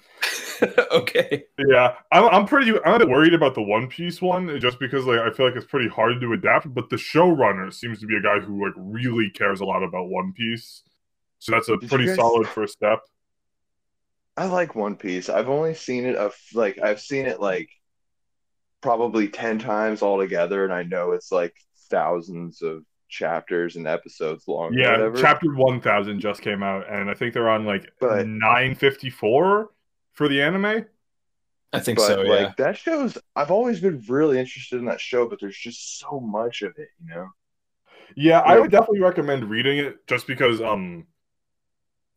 okay. yeah, I'm, I'm pretty. I'm a bit worried about the One Piece one, just because like I feel like it's pretty hard to adapt. But the showrunner seems to be a guy who like really cares a lot about One Piece, so that's a Did pretty guys- solid first step. I like One Piece. I've only seen it of like I've seen it like probably 10 times altogether and I know it's like thousands of chapters and episodes long or Yeah, whatever. chapter one thousand just came out, and I think they're on like But- nine fifty four for the anime. I think but so, like yeah. that shows I've always been really interested in that show but there's just so much of it, you know. Yeah, I would definitely recommend reading it just because um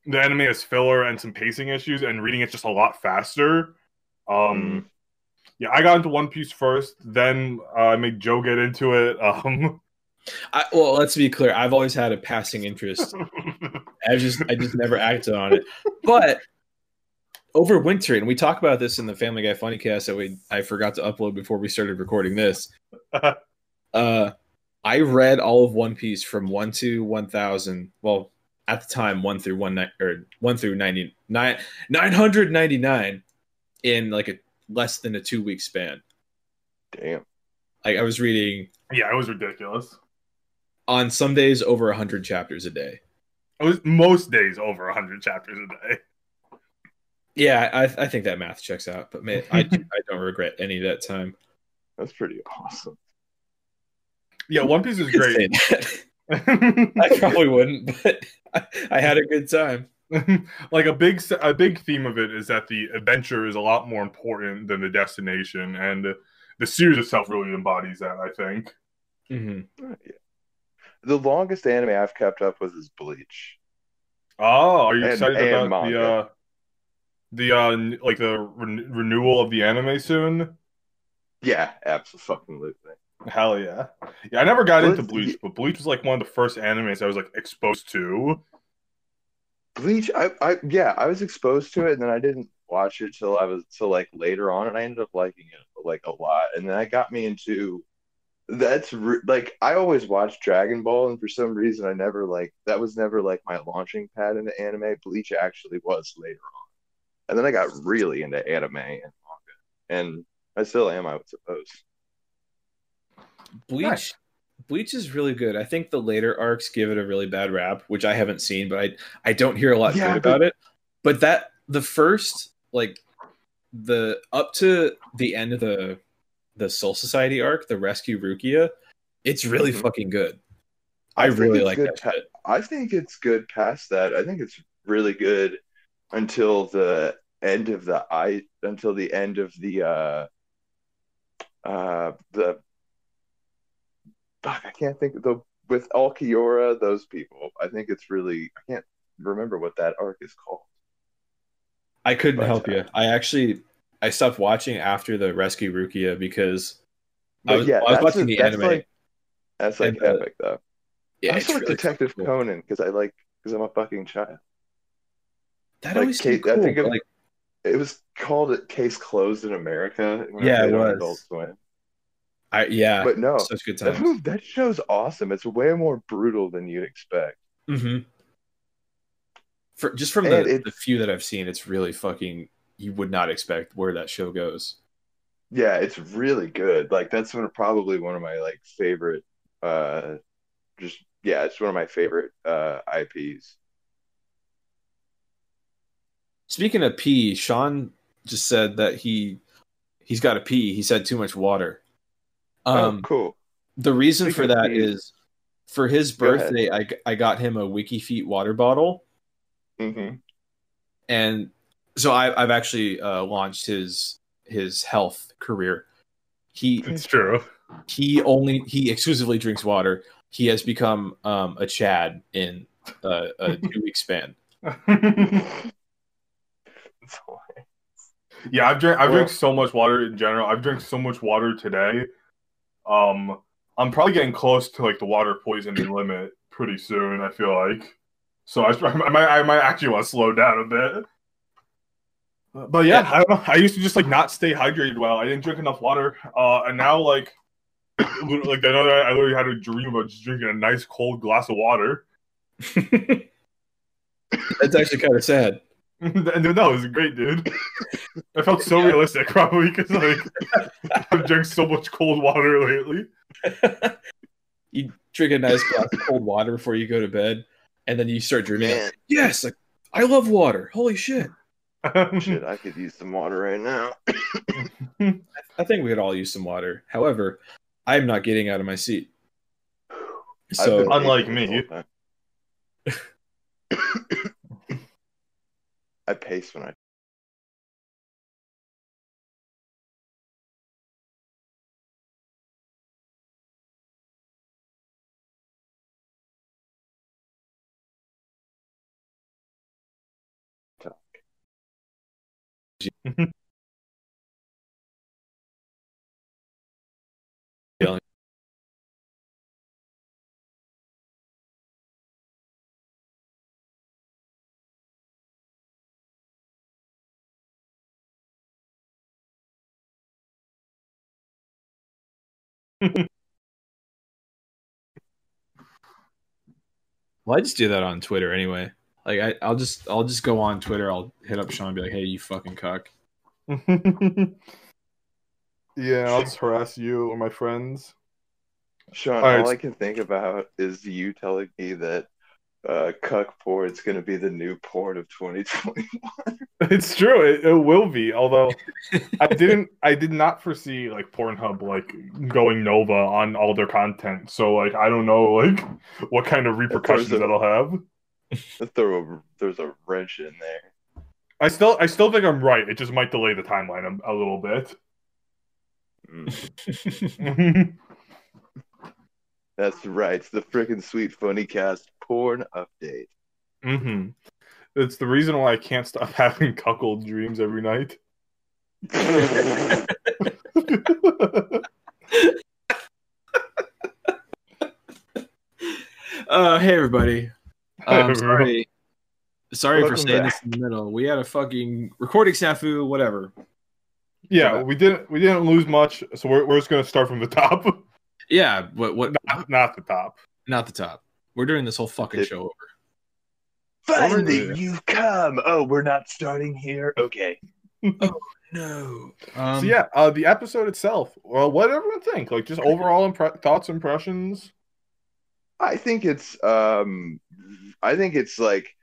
the anime has filler and some pacing issues and reading it's just a lot faster. Um yeah, I got into One Piece first, then uh, I made Joe get into it. Um I, well, let's be clear. I've always had a passing interest. I just I just never acted on it. But over winter, and we talk about this in the Family Guy Funny Cast that we I forgot to upload before we started recording this. Uh I read all of One Piece from one to one thousand. Well, at the time, one through one ni- or one through ninety nine nine hundred ninety nine in like a less than a two week span. Damn. Like I was reading yeah, it was ridiculous. on some days over hundred chapters a day. It was most days over 100 chapters a day. Yeah, I, I think that math checks out, but man, I, I don't regret any of that time. That's pretty awesome. Yeah, One Piece is great. I probably wouldn't, but I, I had a good time. like a big a big theme of it is that the adventure is a lot more important than the destination and the series itself really embodies that i think hmm The longest anime I've kept up with is Bleach. oh are you And- excited and about the manga. uh the uh like the ren- renewal of the anime soon Yeah, absolutely. hell yeah yeah i never got into Bleach- but bleach was like one of the first animes i was like exposed to Bleach, I, I, yeah, I was exposed to it, and then I didn't watch it till I was till like later on, and I ended up liking it like a lot, and then I got me into. That's re- like I always watched Dragon Ball, and for some reason I never like that was never like my launching pad into anime. Bleach actually was later on, and then I got really into anime and manga, and I still am, I would suppose. Bleach, Nice. Bleach is really good. I think the later arcs give it a really bad rap, which I haven't seen, but I I don't hear a lot Yeah, good but- about it. But that the first like the up to the end of the the Soul Society arc, the Rescue Rukia, it's really Mhm. fucking good. I, I really like that pa- I think it's good past that. I think it's really good until the end of the I until the end of the uh uh the fuck, I can't think of the with Ulquiorra, those people. I think it's really I can't remember what that arc is called. I couldn't But, help uh, you. I actually I stopped watching after the Rescue Rukia because I was, yeah, I was watching the that's anime. like- That's like And, uh, epic though. yeah, I also like really Detective cool. Conan because I like because I'm a fucking child. That like always seemed Kate- I think of- like It was called it Case Closed in America. Yeah, it was. I yeah, But no, such good that times. move, that show's awesome. It's way more brutal than you'd expect. hmm For just from the, it's- the few that I've seen, it's really fucking. You would not expect where that show goes. Yeah, it's really good. Like that's one probably one of my like favorite uh just yeah, it's one of my favorite uh IPs. Speaking of pee, Sean just said that he he's got to pee. He said too much water. Um, oh, cool. the reason for speaking of that pee- is for his birthday, I I got him a WikiFeet water bottle, hmm and so I, I've actually uh, launched his his health career. He It's true. he only he exclusively drinks water. He has become um, a Chad in uh, a two week span. yeah, I've drank. I've Well- drank so much water in general. I've drank so much water today. Um, I'm probably getting close to like the water poisoning limit pretty soon. I feel like, so I, I might I might actually want to slow down a bit. But yeah, Yeah. I don't know. I used to just like not stay hydrated well. I didn't drink enough water, uh, and now like, like I know that I literally had a dream about just drinking a nice cold glass of water. That's actually kind of sad. And then, no, it was great, dude. I felt so realistic, probably because like I've drank so much cold water lately. you drink a nice glass of cold water before you go to bed, and then you start dreaming. Man, Yes, like, I love water. Holy shit! shit, I could use some water right now. I think we could all use some water. However, I'm not getting out of my seat. So Unlike me. I pace when I well, I just do that on Twitter anyway. Like I, I'll just I'll just go on Twitter. I'll hit up Sean and be like, "Hey, you fucking cuck." yeah, I'll just harass you or my friends. Sean, All right, all s- I can think about is you telling me that uh, cuck going to be the new porn of 2021. It's true. It, it will be. Although I didn't, I did not foresee like Pornhub like going Nova on all their content. So like, I don't know like what kind of repercussions a- that'll have. Throw a, there's a wrench in there. I still, I still think I'm right. It just might delay the timeline a, a little bit. Mm, that's right. It's the freaking sweet funny cast porn update. hmm It's the reason why I can't stop having cuckold dreams every night. Uh, hey everybody. Um, Hey, sorry, sorry for Welcome saying back. this in the middle. We had a fucking recording snafu. Whatever. yeah, we didn't, we didn't lose much, so we're, we're just gonna start from the top, Yeah, but What? not, not the top. Not the top. We're doing this whole fucking It- show over. Finally, there. you've come. Oh, we're not starting here. Okay. Oh no. Um, so yeah, uh, the episode itself. Well, what did everyone think? Like, just overall impre- thoughts, impressions. I think it's um I think it's like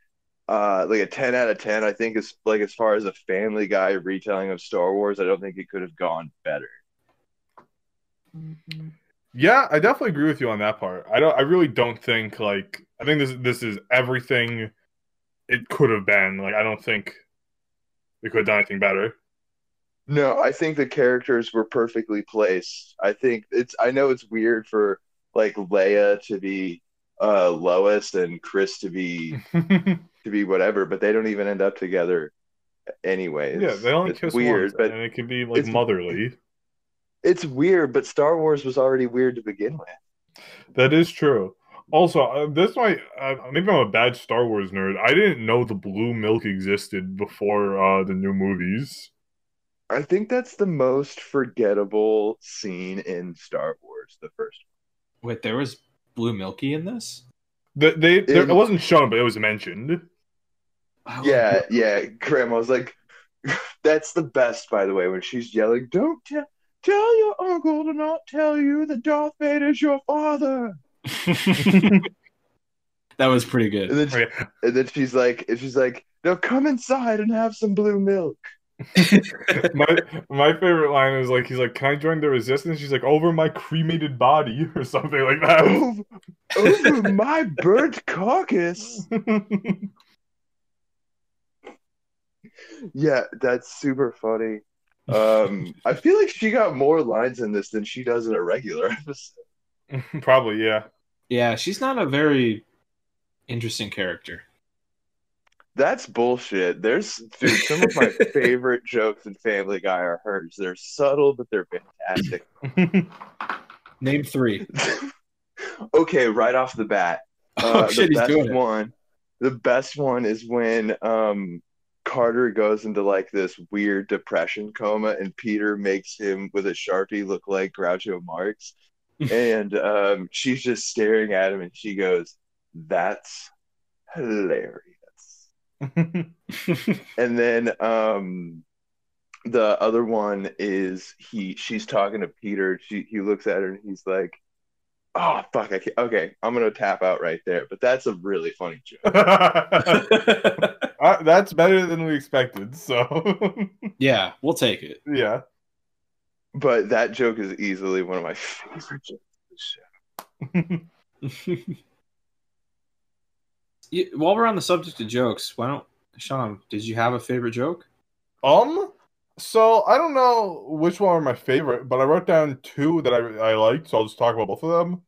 uh like a 10 out of 10. I think it's like as far as a family guy retelling of Star Wars, I don't think it could have gone better. Yeah, I definitely agree with you on that part. I don't. I really don't think like. I think this this is everything it could have been. Like, I don't think they could have done anything better. No, I think the characters were perfectly placed. I think it's I know it's weird for like Leia to be uh Lois and Chris to be to be whatever, but they don't even end up together anyways. yeah, they only it's kiss weird, once, but and it can be like it's- motherly. It's weird, but Star Wars was already weird to begin with. That is true. Also, uh, this might uh, maybe I'm a bad Star Wars nerd. I didn't know the blue milk existed before uh, the new movies. I think that's the most forgettable scene in Star Wars, the first Wait, there was blue milky in this? The, they there, In- it wasn't shown, but it was mentioned. Oh, Yeah, yeah. was like, that's the best, by the way, when she's yelling, "Don't tell, tell your uncle to not tell you that Darth Vader's your father." that was pretty good. And then, she- Okay. and then she's like, and she's like, "Now come inside and have some blue milk." my my favorite line is like he's like, "Can I join the resistance?" She's like, "Over my cremated body" or something like that. Over, over my burnt carcass. Yeah, that's super funny. Um, I feel like she got more lines in this than she does in a regular episode. Probably, yeah. Yeah, she's not a very interesting character. That's bullshit. There's dude, some of my favorite jokes in Family Guy are hers. They're subtle, but they're fantastic. Name three. okay, right off the bat, Oh uh, shit, the he's best doing it. one. The best one is when um, Carter goes into like this weird depression coma, and Peter makes him with a sharpie look like Groucho Marx, and um, she's just staring at him, and she goes, "That's hilarious." And then um the other one is he she's talking to Peter. She he looks at her and he's like, Oh fuck, I can't okay, I'm gonna tap out right there. But that's a really funny joke. Uh, that's better than we expected. So, yeah, we'll take it. yeah. But that joke is easily one of my favorite jokes of the show. Yeah, While we're on the subject of jokes, why don't Sean? Did you have a favorite joke? Um. So I don't know which one are my favorite, but I wrote down two that I I liked. So I'll just talk about both of them.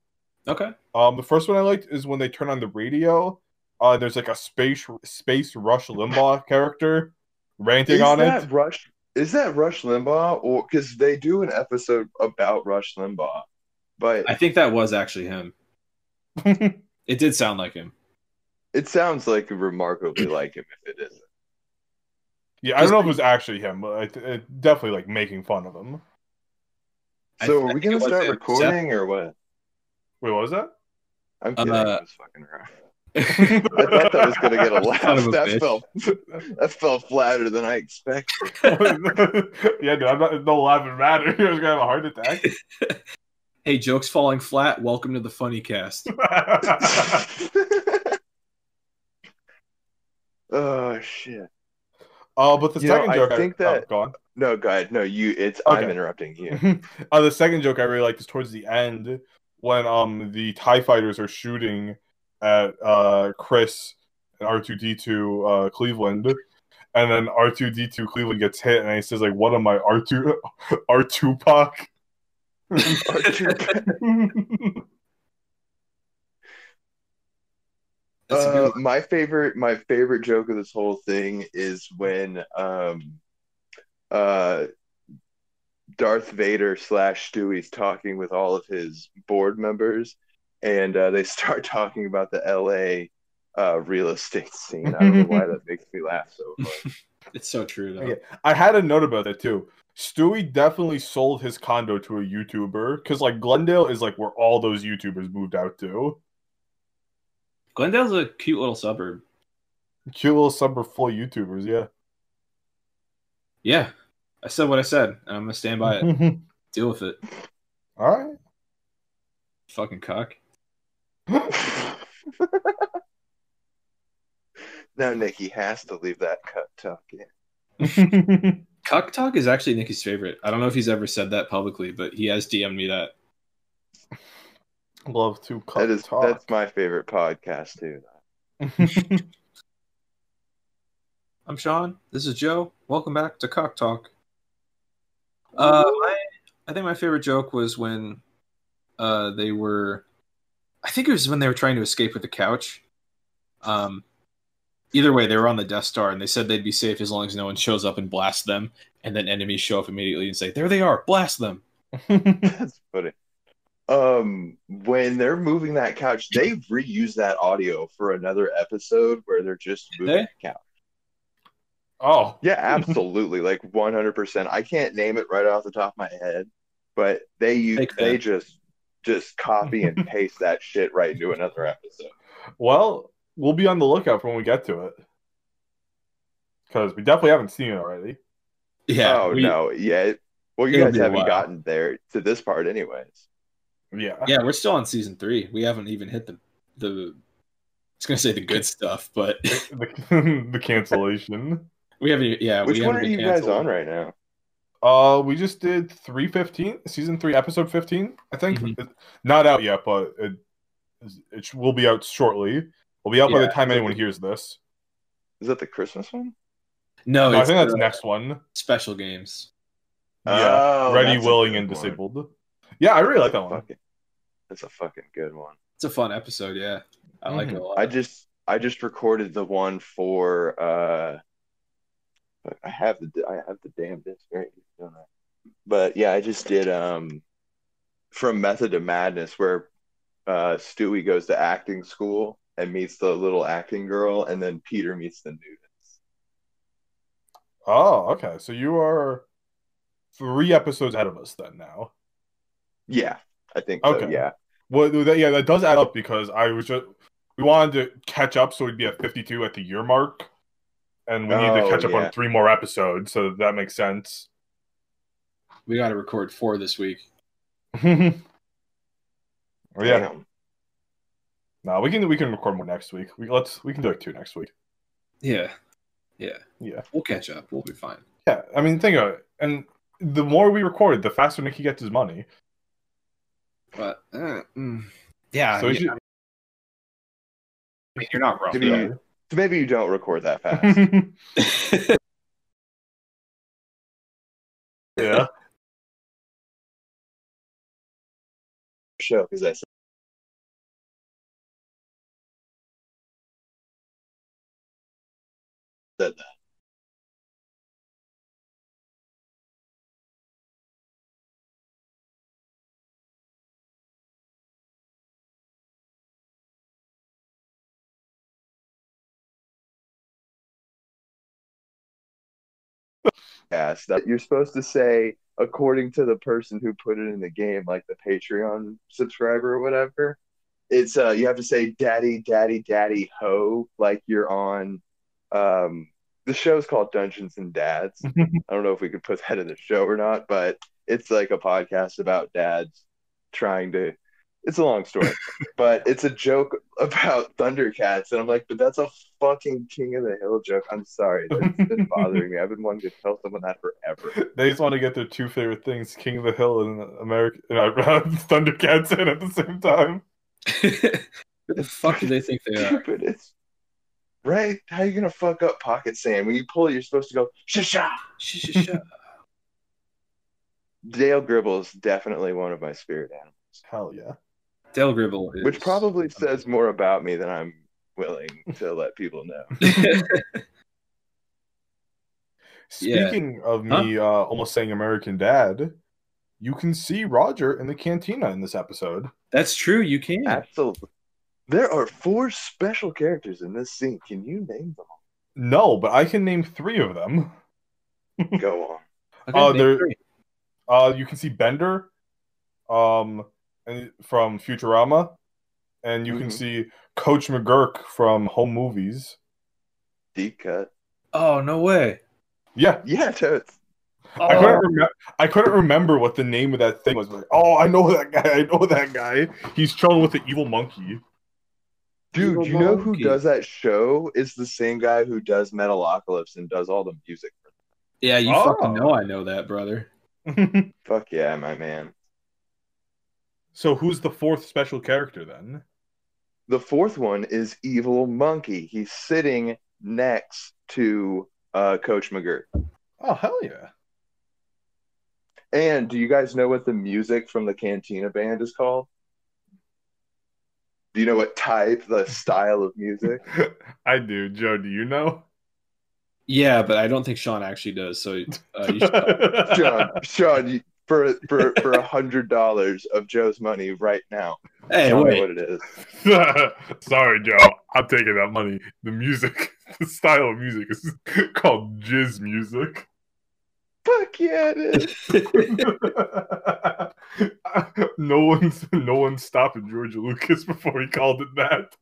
Okay. Um, the first one I liked is when they turn on the radio. Uh, there's like a space space Rush Limbaugh character ranting Is on that it. Rush is that Rush Limbaugh or because they do an episode about Rush Limbaugh. But I think that was actually him. It did sound like him. it sounds like remarkably like him if it isn't. yeah, I don't know if it was actually him, but it, it definitely like making fun of him. So I are we think gonna start him. recording or what? Wait, what was that? I'm kidding. Uh, I was fucking around. I thought that was gonna get a laugh. Of a that bitch. fell that fell flatter than I expected. yeah, dude, I'm not no laughing matter. I was gonna have a heart attack. Hey, jokes falling flat. Welcome to the Funnycast. oh shit. Oh, but the You know, second I think oh, that- go on. No, go ahead. No, you it's I'm interrupting you. uh, the second joke I really liked is towards the end when um the Tie Fighters are shooting at uh Chris and R two D two uh Cleveland, and then R two D two Cleveland gets hit, and he says like, "What am I, R two R two Puck?" Uh, my favorite my favorite joke of this whole thing is when um uh Darth Vader slash Stewie's talking with all of his board members and uh, they start talking about the LA uh, real estate scene. I don't know why that makes me laugh so much. It's so true though. Okay. I had a note about that too. Stewie definitely sold his condo to a YouTuber because like Glendale is like where all those YouTubers moved out to. Glendale's a cute little suburb. Cute little suburb full of YouTubers, yeah. Yeah, I said what I said, and I'm gonna stand by it. Deal with it, All right. fucking cock. Now Nikki has to leave that cut talk in. Cuck talk is actually Nikki's favorite. I don't know if he's ever said that publicly, but he has DM'd me that. Love to cut That is talk. that's my favorite podcast too. I'm Sean. This is Joe. Welcome back to Cock Talk. Uh, my, I think my favorite joke was when uh, they were I think it was when they were trying to escape with the couch. Um, either way, they were on the Death Star, and they said they'd be safe as long as no one shows up and blasts them. And then enemies show up immediately and say, "There they are! Blast them!" That's funny. Um, when they're moving that couch, they reuse that audio for another episode where they're just moving They? the couch. oh, Yeah, absolutely, like one hundred percent. I can't name it right off the top of my head, but they use Take they just just copy and paste that shit right into another episode. well, we'll be on the lookout for when we get to it. Because we definitely haven't seen it already. Yeah. oh we- no, yeah. Well, you guys haven't gotten there to this part, anyways. Yeah. Yeah, we're still on season three. We haven't even hit the the. I was gonna say the good stuff, but the, the cancellation. we haven't. Yeah, Which we one haven't are you been guys on right now? Uh, we just did three fifteen, season three, episode fifteen. I think Mhm. It- not out yet, but it it will be out shortly. We'll be out by the time anyone like- hears this. Is that the Christmas one? No, No, I it's think that's the next one. special games. Yeah, Oh, ready, willing, good and one. disabled. Yeah, I really like that one. fucking- That's a fucking good one. It's a fun episode. Yeah, I like it a lot. I just I just recorded the one for uh I have the I have the damn disc right here, don't I? But yeah, I just did um from Method to Madness where uh Stewie goes to acting school and meets the little acting girl and then Peter meets the nudist. Oh, okay. So you are three episodes ahead of us then now. Yeah, I think so, Okay. yeah. Well, that, yeah, that does add up because I was just we wanted to catch up, so we'd be at fifty-two at the year mark, and we need to Oh, catch up yeah. on three more episodes, so that makes sense. we got to record four this week. oh, yeah, Damn. no, we can we can record more next week. We let's we can do like two next week. Yeah, yeah, Yeah, we'll catch up. We'll be fine. yeah. I mean, think of it, and the more we record, the faster Nikki gets his money. But uh, mm, yeah, so we yeah, should- I mean, you're not wrong. Maybe, so maybe you don't record that fast. yeah. show because I said that. Yes, that you're supposed to say according to the person who put it in the game, like the Patreon subscriber or whatever. It's uh you have to say daddy, daddy, daddy ho, like you're on um the show's called Dungeons and Dads. I don't know if we could put that in the show or not, but it's like a podcast about dads trying to it's a long story, but it's a joke about Thundercats, and I'm like, but that's a fucking King of the Hill joke. I'm sorry, that's been bothering me. I've been wanting to tell someone that forever. They just want to get their two favorite things: King of the Hill and American uh, Thundercats in at the same time. Who the fuck do they think they are? Stupid. It's right. How are you gonna fuck up Pocket Sand when you pull it? You're supposed to go sha Shh, shh, shh. Dale Gribble is definitely one of my spirit animals, Hell yeah. Dale Gribble, is... which probably says more about me than I'm willing to let people know. Yeah. Speaking of me uh, almost saying American Dad, you can see Roger in the cantina in this episode. That's true. You can. Absolutely. There are four special characters in this scene. Can you name them? No, but I can name three of them. Go on. Okay, Oh, there- Uh, you can see Bender, um, and from Futurama, and you can Mhm. see Coach McGuirk from Home Movies. Deep cut. Oh no way. Yeah, Yeah, totes. I Oh, couldn't remember. I couldn't remember what the name of that thing was. Like, oh, I know that guy. I know that guy. He's chilling with the evil monkey. Dude, Evil you know who does that show? Is the same guy who does Metalocalypse and does all the music. yeah, you Oh. fucking know I know that, brother. Fuck yeah, my man. So, who's the fourth special character then? The fourth one is Evil Monkey. He's sitting next to uh, Coach McGuirk. Oh, hell yeah! And do you guys know what the music from the Cantina band is called? Do you know what type, the style of music? I do. Joe, do you know? Yeah, but I don't think Sean actually does. So uh, you should Sean, Sean, you, for for for a hundred dollars of Joe's money right now, Hey, tell me wait. what it is. Sorry, Joe. I'm taking that money. The music, the style of music is called jizz music. Fuck yeah, it is. no one's no one's stopping George Lucas before he called it that.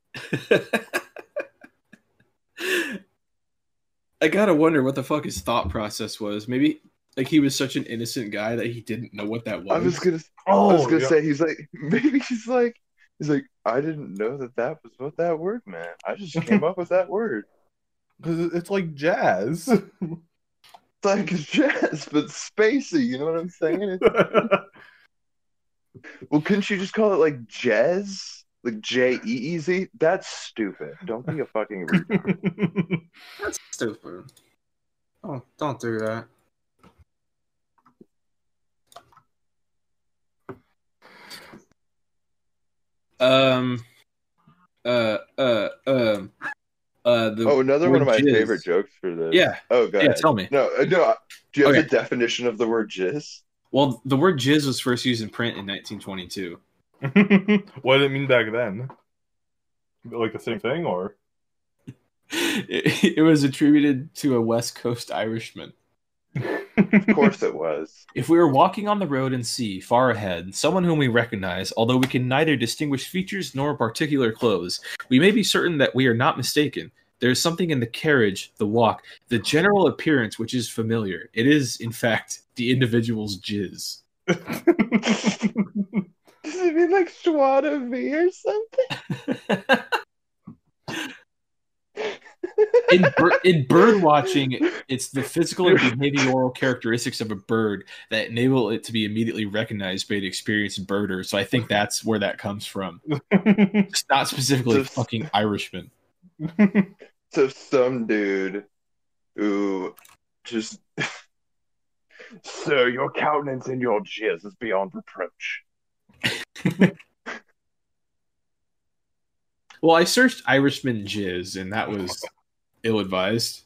I gotta wonder what the fuck his thought process was. Maybe like he was such an innocent guy that he didn't know what that was. I was gonna, Oh, I was gonna yeah. say he's like maybe he's like he's like I didn't know that that was what that word meant. I just came up with that word. because it's like jazz. It's like jazz, but spacey. You know what I'm saying? Well, couldn't you just call it like jazz, like J E E Z? That's stupid. Don't be a fucking. retard. That's stupid. Oh, don't do that. Um, uh, uh, um, uh, the oh, another one of my jizz. favorite jokes for this. Yeah, Oh, go yeah. ahead. Tell me. No, uh, no. Do you have Okay. the definition of the word jizz? Well, the word jizz was first used in print in 1922. what did it mean back then? Like the same thing, or It, it was attributed to a West Coast Irishman. Of course it was. If we are walking on the road and see far ahead someone whom we recognize, although we can neither distinguish features nor particular clothes, we may be certain that we are not mistaken. There is something in the carriage, the walk, the general appearance which is familiar. It is, in fact, the individual's jizz. Does it mean like Schwada V or something? in, bir- in bird watching, it's the physical and behavioral characteristics of a bird that enable it to be immediately recognized by an experienced birder. So I think that's where that comes from. It's not specifically Just- fucking Irishman. So some dude who just Sir, your countenance and your jizz is beyond reproach. Well, I searched Irishman jizz, and that was ill advised.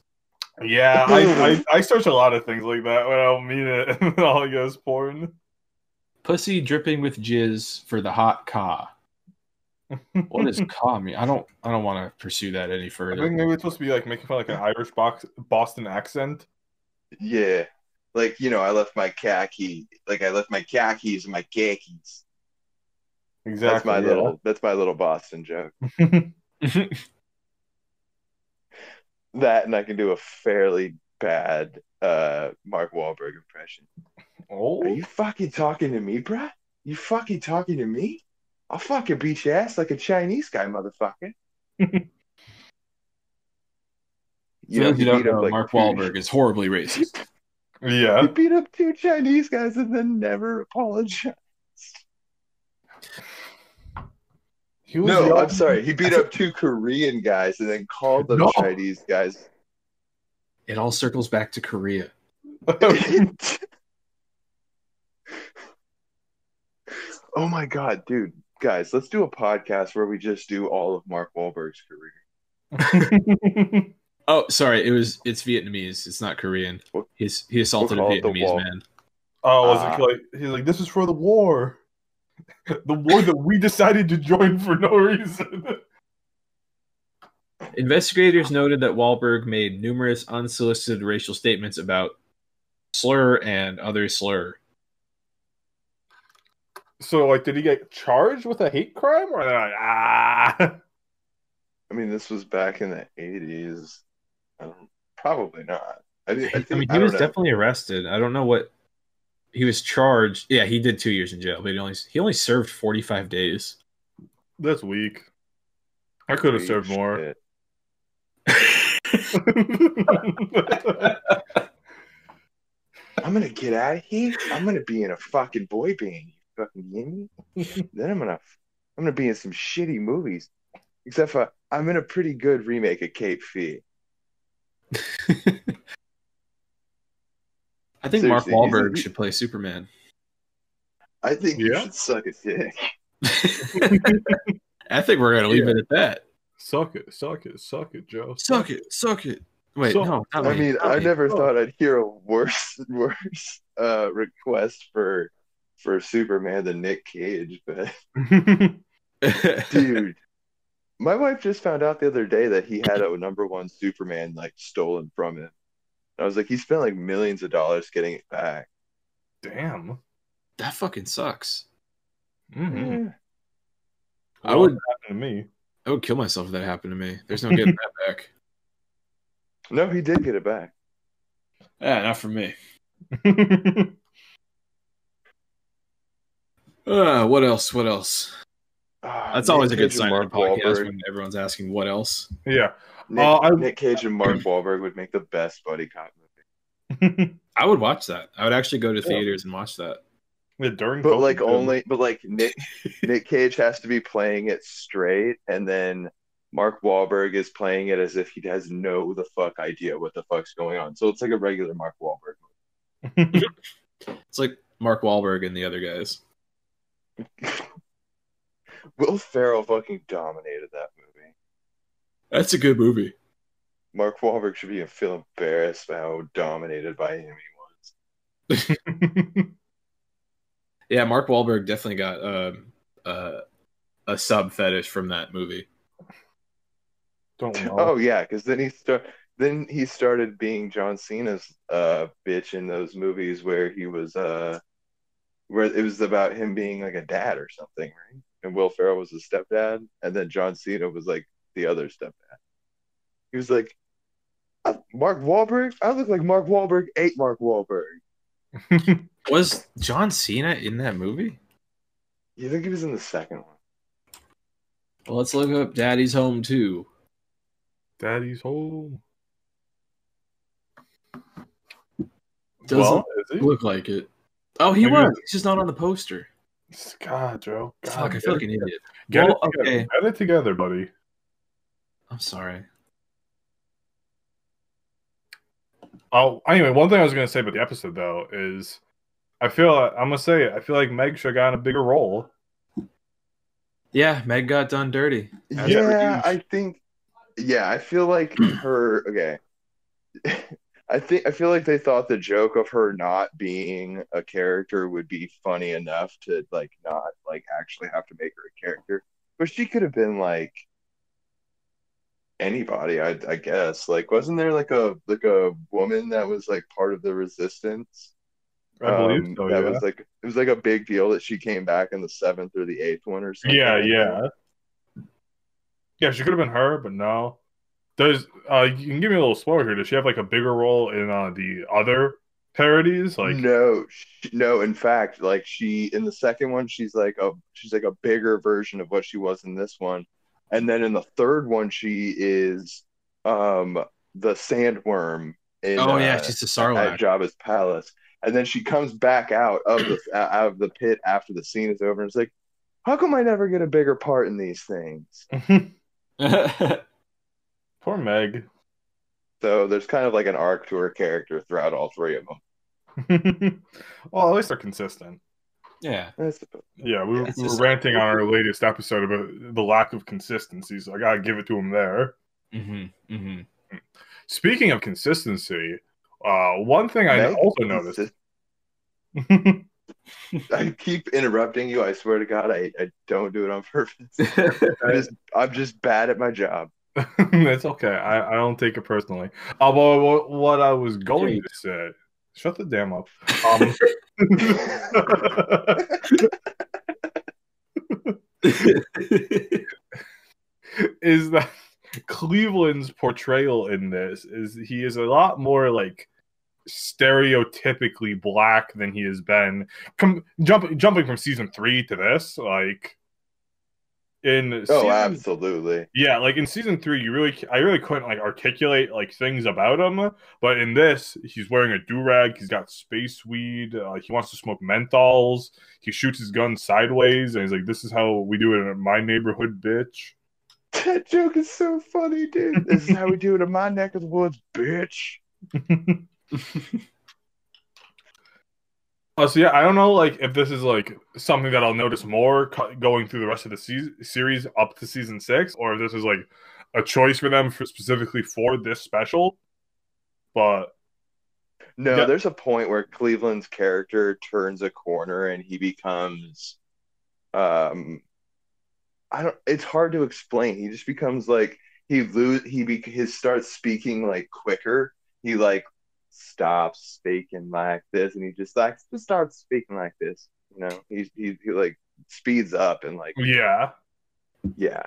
yeah, I, I I search a lot of things like that when I don't mean it, and all I goes porn. Pussy dripping with jizz for the hot ka. What does ka mean? I don't. I don't want to pursue that any I think further. maybe it's supposed to be like making fun of like an Irish box Boston accent. yeah, like you know, I left my khaki, like I left my khakis and my khakis. Exactly. That's my yeah. little. That's my little Boston joke. That, and I can do a fairly bad uh Mark Wahlberg impression. oh, Are you fucking talking to me, bruh? You fucking talking to me? I'll fucking beat your ass like a Chinese guy, motherfucker. You those who he don't know, like, Mark two- Wahlberg is horribly racist. yeah, He yeah. beat up two Chinese guys and then never apologized. He was No, young. I'm sorry. He beat up two Korean guys and then called them No. Chinese guys. It all circles back to Korea. oh my god, dude. Guys, let's do a podcast where we just do all of Mark Wahlberg's career. Oh, sorry. It was. It's Vietnamese. It's not Korean. He's he assaulted a we'll call it the Vietnamese man. oh, was Ah. it like he's like this is for the war, the war that we decided to join for no reason. Investigators noted that Wahlberg made numerous unsolicited racial statements about slur and other slur. so, like, did he get charged with a hate crime, or they're like, ah? I mean, this was back in the 80s. I probably not. I, thi- I, I mean, he don't was know. definitely arrested. I don't know what he was charged. Yeah, he did two years in jail, but he only he only served forty five days. That's weak. I could have served more. I'm gonna get out of here. I'm gonna be in a fucking boy band. You fucking get me? then I'm gonna, I'm gonna be in some shitty movies. Except for I'm in a pretty good remake of Cape Fear. I think Mark Seriously, he's- Wahlberg he- should play Superman. I think you Yeah? should suck a dick. I think we're gonna leave Yeah. it at that. Suck it, suck it, suck it, Joe. Suck it, suck it. Wait, So- no, not I mean, not I never Oh. thought I'd hear a worse, worse uh, request for for Superman than Nick Cage, but dude, my wife just found out the other day that he had a number one Superman like stolen from him. I was like, he spent like millions of dollars getting it back. Damn. that fucking sucks. Mm-hmm. Eh. I would, happen to me. I would kill myself if that happened to me. There's no getting that back. No, he did get it back. Yeah, not for me. Uh, what else? What else? Ah, That's always a good sign in a podcast Wahlberg. when everyone's asking what else. yeah. Nick, Uh, I- Nick Cage and Mark Wahlberg would make the best buddy cop movie. I would watch that. I would actually go to Yeah. theaters and watch that. yeah during But COVID, like too. only, but like Nick Nick Cage has to be playing it straight, and then Mark Wahlberg is playing it as if he has no the fuck idea what the fuck's going on. So it's like a regular Mark Wahlberg. It's like Mark Wahlberg and the other guys. Will Ferrell fucking dominated that movie. That's a good movie. Mark Wahlberg should be feel embarrassed by how dominated by him he was. Yeah, Mark Wahlberg definitely got um, uh, a sub fetish from that movie. Don't know. Oh yeah, because then he start then he started being John Cena's uh bitch in those movies where he was uh where it was about him being like a dad or something, right? And Will Ferrell was a stepdad, and then John Cena was like the other stepdad. He was like, Mark Wahlberg. I look like Mark Wahlberg ate Mark Wahlberg. Was John Cena in that movie? You think he was in the second one? Well, let's look up Daddy's Home too. Daddy's home. Doesn't well. Look like it. Oh, he Maybe- was. He's just not on the poster. God, Joe. God, Fuck, I feel like an idiot. Get Well, it together. okay. Get it together, buddy. I'm sorry. Oh, anyway, one thing I was gonna say about the episode though is, I feel I'm gonna say it. I feel like Meg should have gotten a bigger role. Yeah, Meg got done dirty. As yeah. I think. Yeah, I feel like her. Okay, I think I feel like they thought the joke of her not being a character would be funny enough to like not like actually have to make her a character, but she could have been like anybody. I I guess like wasn't there like a like a woman that was like part of the resistance? I believe Um, so. that Yeah. was like it was like a big deal that she came back in the seventh or the eighth one or something. yeah, yeah. Yeah, she could have been her, but no. Does uh you can give me a little spoiler here? Does she have like a bigger role in uh the other parodies? Like no, sh no. In fact, like she in the second one, she's like a she's like a bigger version of what she was in this one, and then in the third one, she is um the sandworm in oh yeah, uh, she's a at Sarlacc. Jabba's palace, and then she comes back out of the out of the pit after the scene is over, and it's like, how come I never get a bigger part in these things? poor Meg. So there's kind of like an arc to her character throughout all three of them. well, at least they're consistent. Yeah. Yeah, we, were It's we were ranting on our latest episode about the lack of consistency, so I gotta give it to him there. Mm-hmm. Mm-hmm. Speaking of consistency, uh, one thing I Meg also is noticed. I keep interrupting you. I swear to God, I, I don't do it on purpose. I'm just, I'm just bad at my job. it's okay. I, I don't take it personally. Uh, what, what I was going to say, shut the damn up. Um, is that Cleveland's portrayal in this is he is a lot more like stereotypically black than he has been. Com- jump, jumping from season three to this, like in Oh, season, absolutely. yeah, like in season three, you really, I really couldn't like articulate like things about him. But in this, he's wearing a do rag. He's got space weed. Uh, he wants to smoke menthols. He shoots his gun sideways, and he's like, "This is how we do it in my neighborhood, bitch." That joke is so funny, dude. This is how we do it in my neck of the woods, bitch. Oh, so yeah, I don't know, like if this is like something that I'll notice more co- going through the rest of the se- series up to season six, or if this is like a choice for them for specifically for this special. But No, Yeah. there's a point where Cleveland's character turns a corner and he becomes um I don't it's hard to explain. He just becomes like he lose he be he starts speaking like quicker. He like stops speaking like this and he just like just starts speaking like this. You know, he's he, he like speeds up and like yeah, yeah.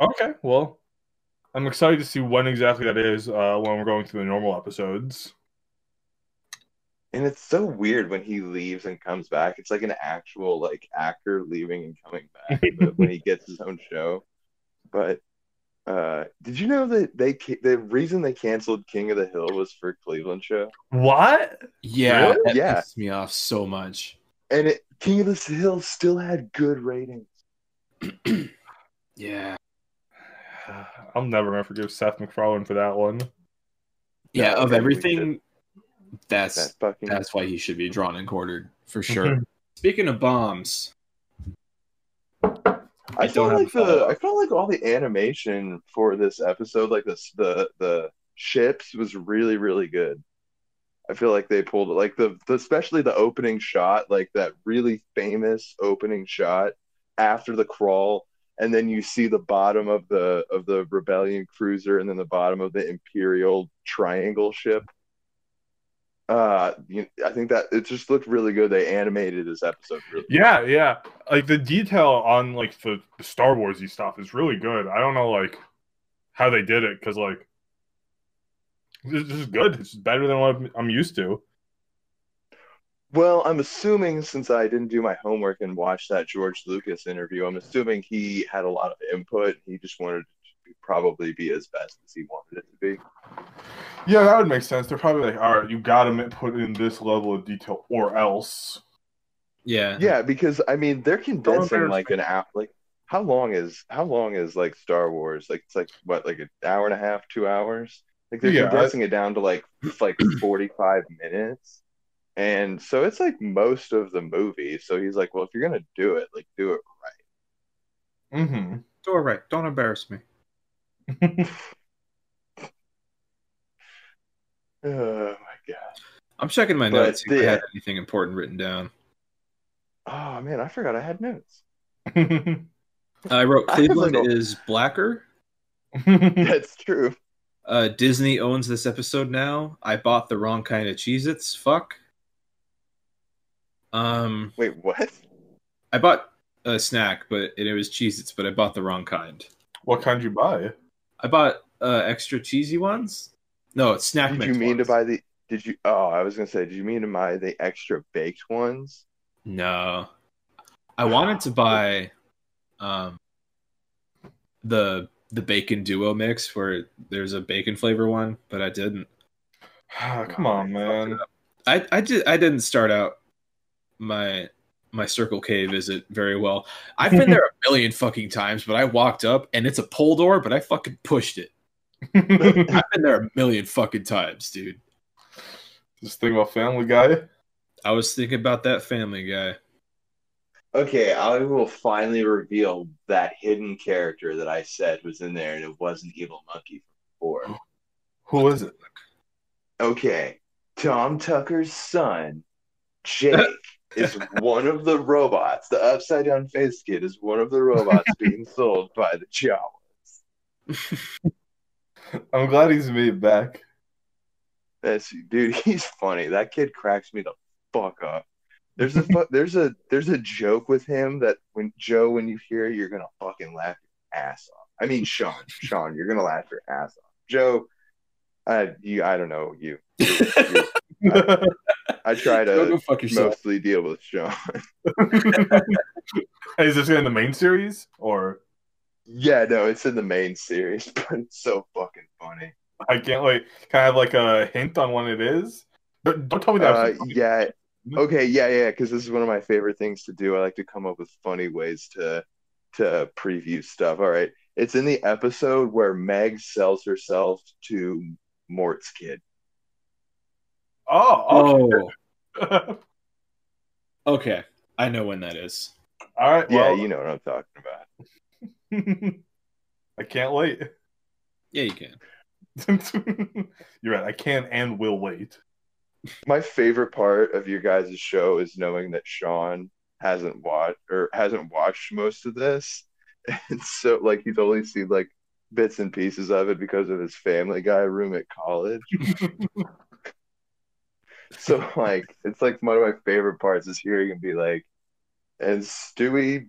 okay, well, I'm excited to see when exactly that is uh, when we're going through the normal episodes. And it's so weird when he leaves and comes back. It's like an actual like actor leaving and coming back when he gets his own show. But uh did you know that they the reason they canceled King of the Hill was for Cleveland show? What? Yeah, Really? that Yeah. pisses me off so much. And it King of the Hill still had good ratings. Yeah, I'm never gonna forgive Seth MacFarlane for that one. yeah. No, of everything, that's That fucking that's why he should be drawn and quartered for sure. Speaking of bombs, I felt like the. I felt like all the animation for this episode, like this the the ships was really, really good. I feel like they pulled it like the, the especially the opening shot, like that really famous opening shot after the crawl, and then you see the bottom of the of the rebellion cruiser and then the bottom of the Imperial triangle ship. Uh, I think that it just looked really good. They animated this episode really. Yeah, yeah. Like the detail on like the, the Star Warsy stuff is really good. I don't know like how they did it because like this, this is good. It's better than what I'm- I'm used to. Well, I'm assuming since I didn't do my homework and watch that George Lucas interview, I'm assuming he had a lot of input. He just wanted to probably be as best as he wanted it to be. Yeah, that would make sense. They're probably like, all right, you got to put in this level of detail or else. yeah, Yeah, because I mean they're condensing like an hour. Like how long is how long is like Star Wars? Like it's like what like an hour and a half, two hours? Like they're Yeah, I- it down to like like 45 minutes. And so it's like most of the movie. So he's like, well, if you're gonna do it, like do it right. Mm-hmm. do it right. Don't embarrass me. Oh my god. I'm checking my But notes. see if I had anything important written down. Oh man, I forgot I had notes. I wrote I Cleveland like, a- is blacker. That's true. Uh, Disney owns this episode now. I bought the wrong kind of Cheez-Its. Fuck. Um, Wait, what? I bought a snack, but it, it was Cheez-Its, but I bought the wrong kind. what kind you buy? I bought uh, extra cheesy ones. No, it's snack Did mix you mean ones. to buy the? Did you? Oh, I was gonna say, did you mean to buy the extra baked ones? No, I wanted to buy um the the bacon duo mix where there's a bacon flavor one, but I didn't. Come on, man. I I did I didn't start out my my Circle K visit very well. I've been there a million fucking times, but I walked up and it's a pull door, but I fucking pushed it. I've been there a million fucking times, dude. Just think about Family Guy. I was thinking about that Family Guy. Okay, I will finally reveal that hidden character that I said was in there, and it wasn't Evil Monkey from before. Who is it? Okay, Tom Tucker's son, Jake, is one of the robots. The upside down face kid is one of the robots being sold by the Jawas. I'm glad he's made back. That's dude, he's funny. That kid cracks me the fuck up. There's a fu- there's a there's a joke with him that when Joe, when you hear it, you're gonna fucking laugh your ass off. I mean Sean, Sean, you're gonna laugh your ass off. Joe, I you I don't know you. I try Go, go to mostly deal with Sean. is this in the main series or? Yeah, no, it's in the main series, but it's so fucking funny. I can't wait. Can I have like a hint on when it is? But don't tell me that. Uh, yeah, okay, yeah, yeah, because this is one of my favorite things to do. I like to come up with funny ways to to preview stuff. All right, it's in the episode where Meg sells herself to Mort's kid. Oh, Oh, okay. Oh. Okay, I know when that is. All right. Yeah, you know what I'm talking about. I can't wait. Yeah, you can. You're right. I can and will wait. My favorite part of your guys' show is knowing that Sean hasn't watched or hasn't watched most of this. And so like he's only seen like bits and pieces of it because of his family guy room at college. So like it's like one of my favorite parts is hearing him be like, and Stewie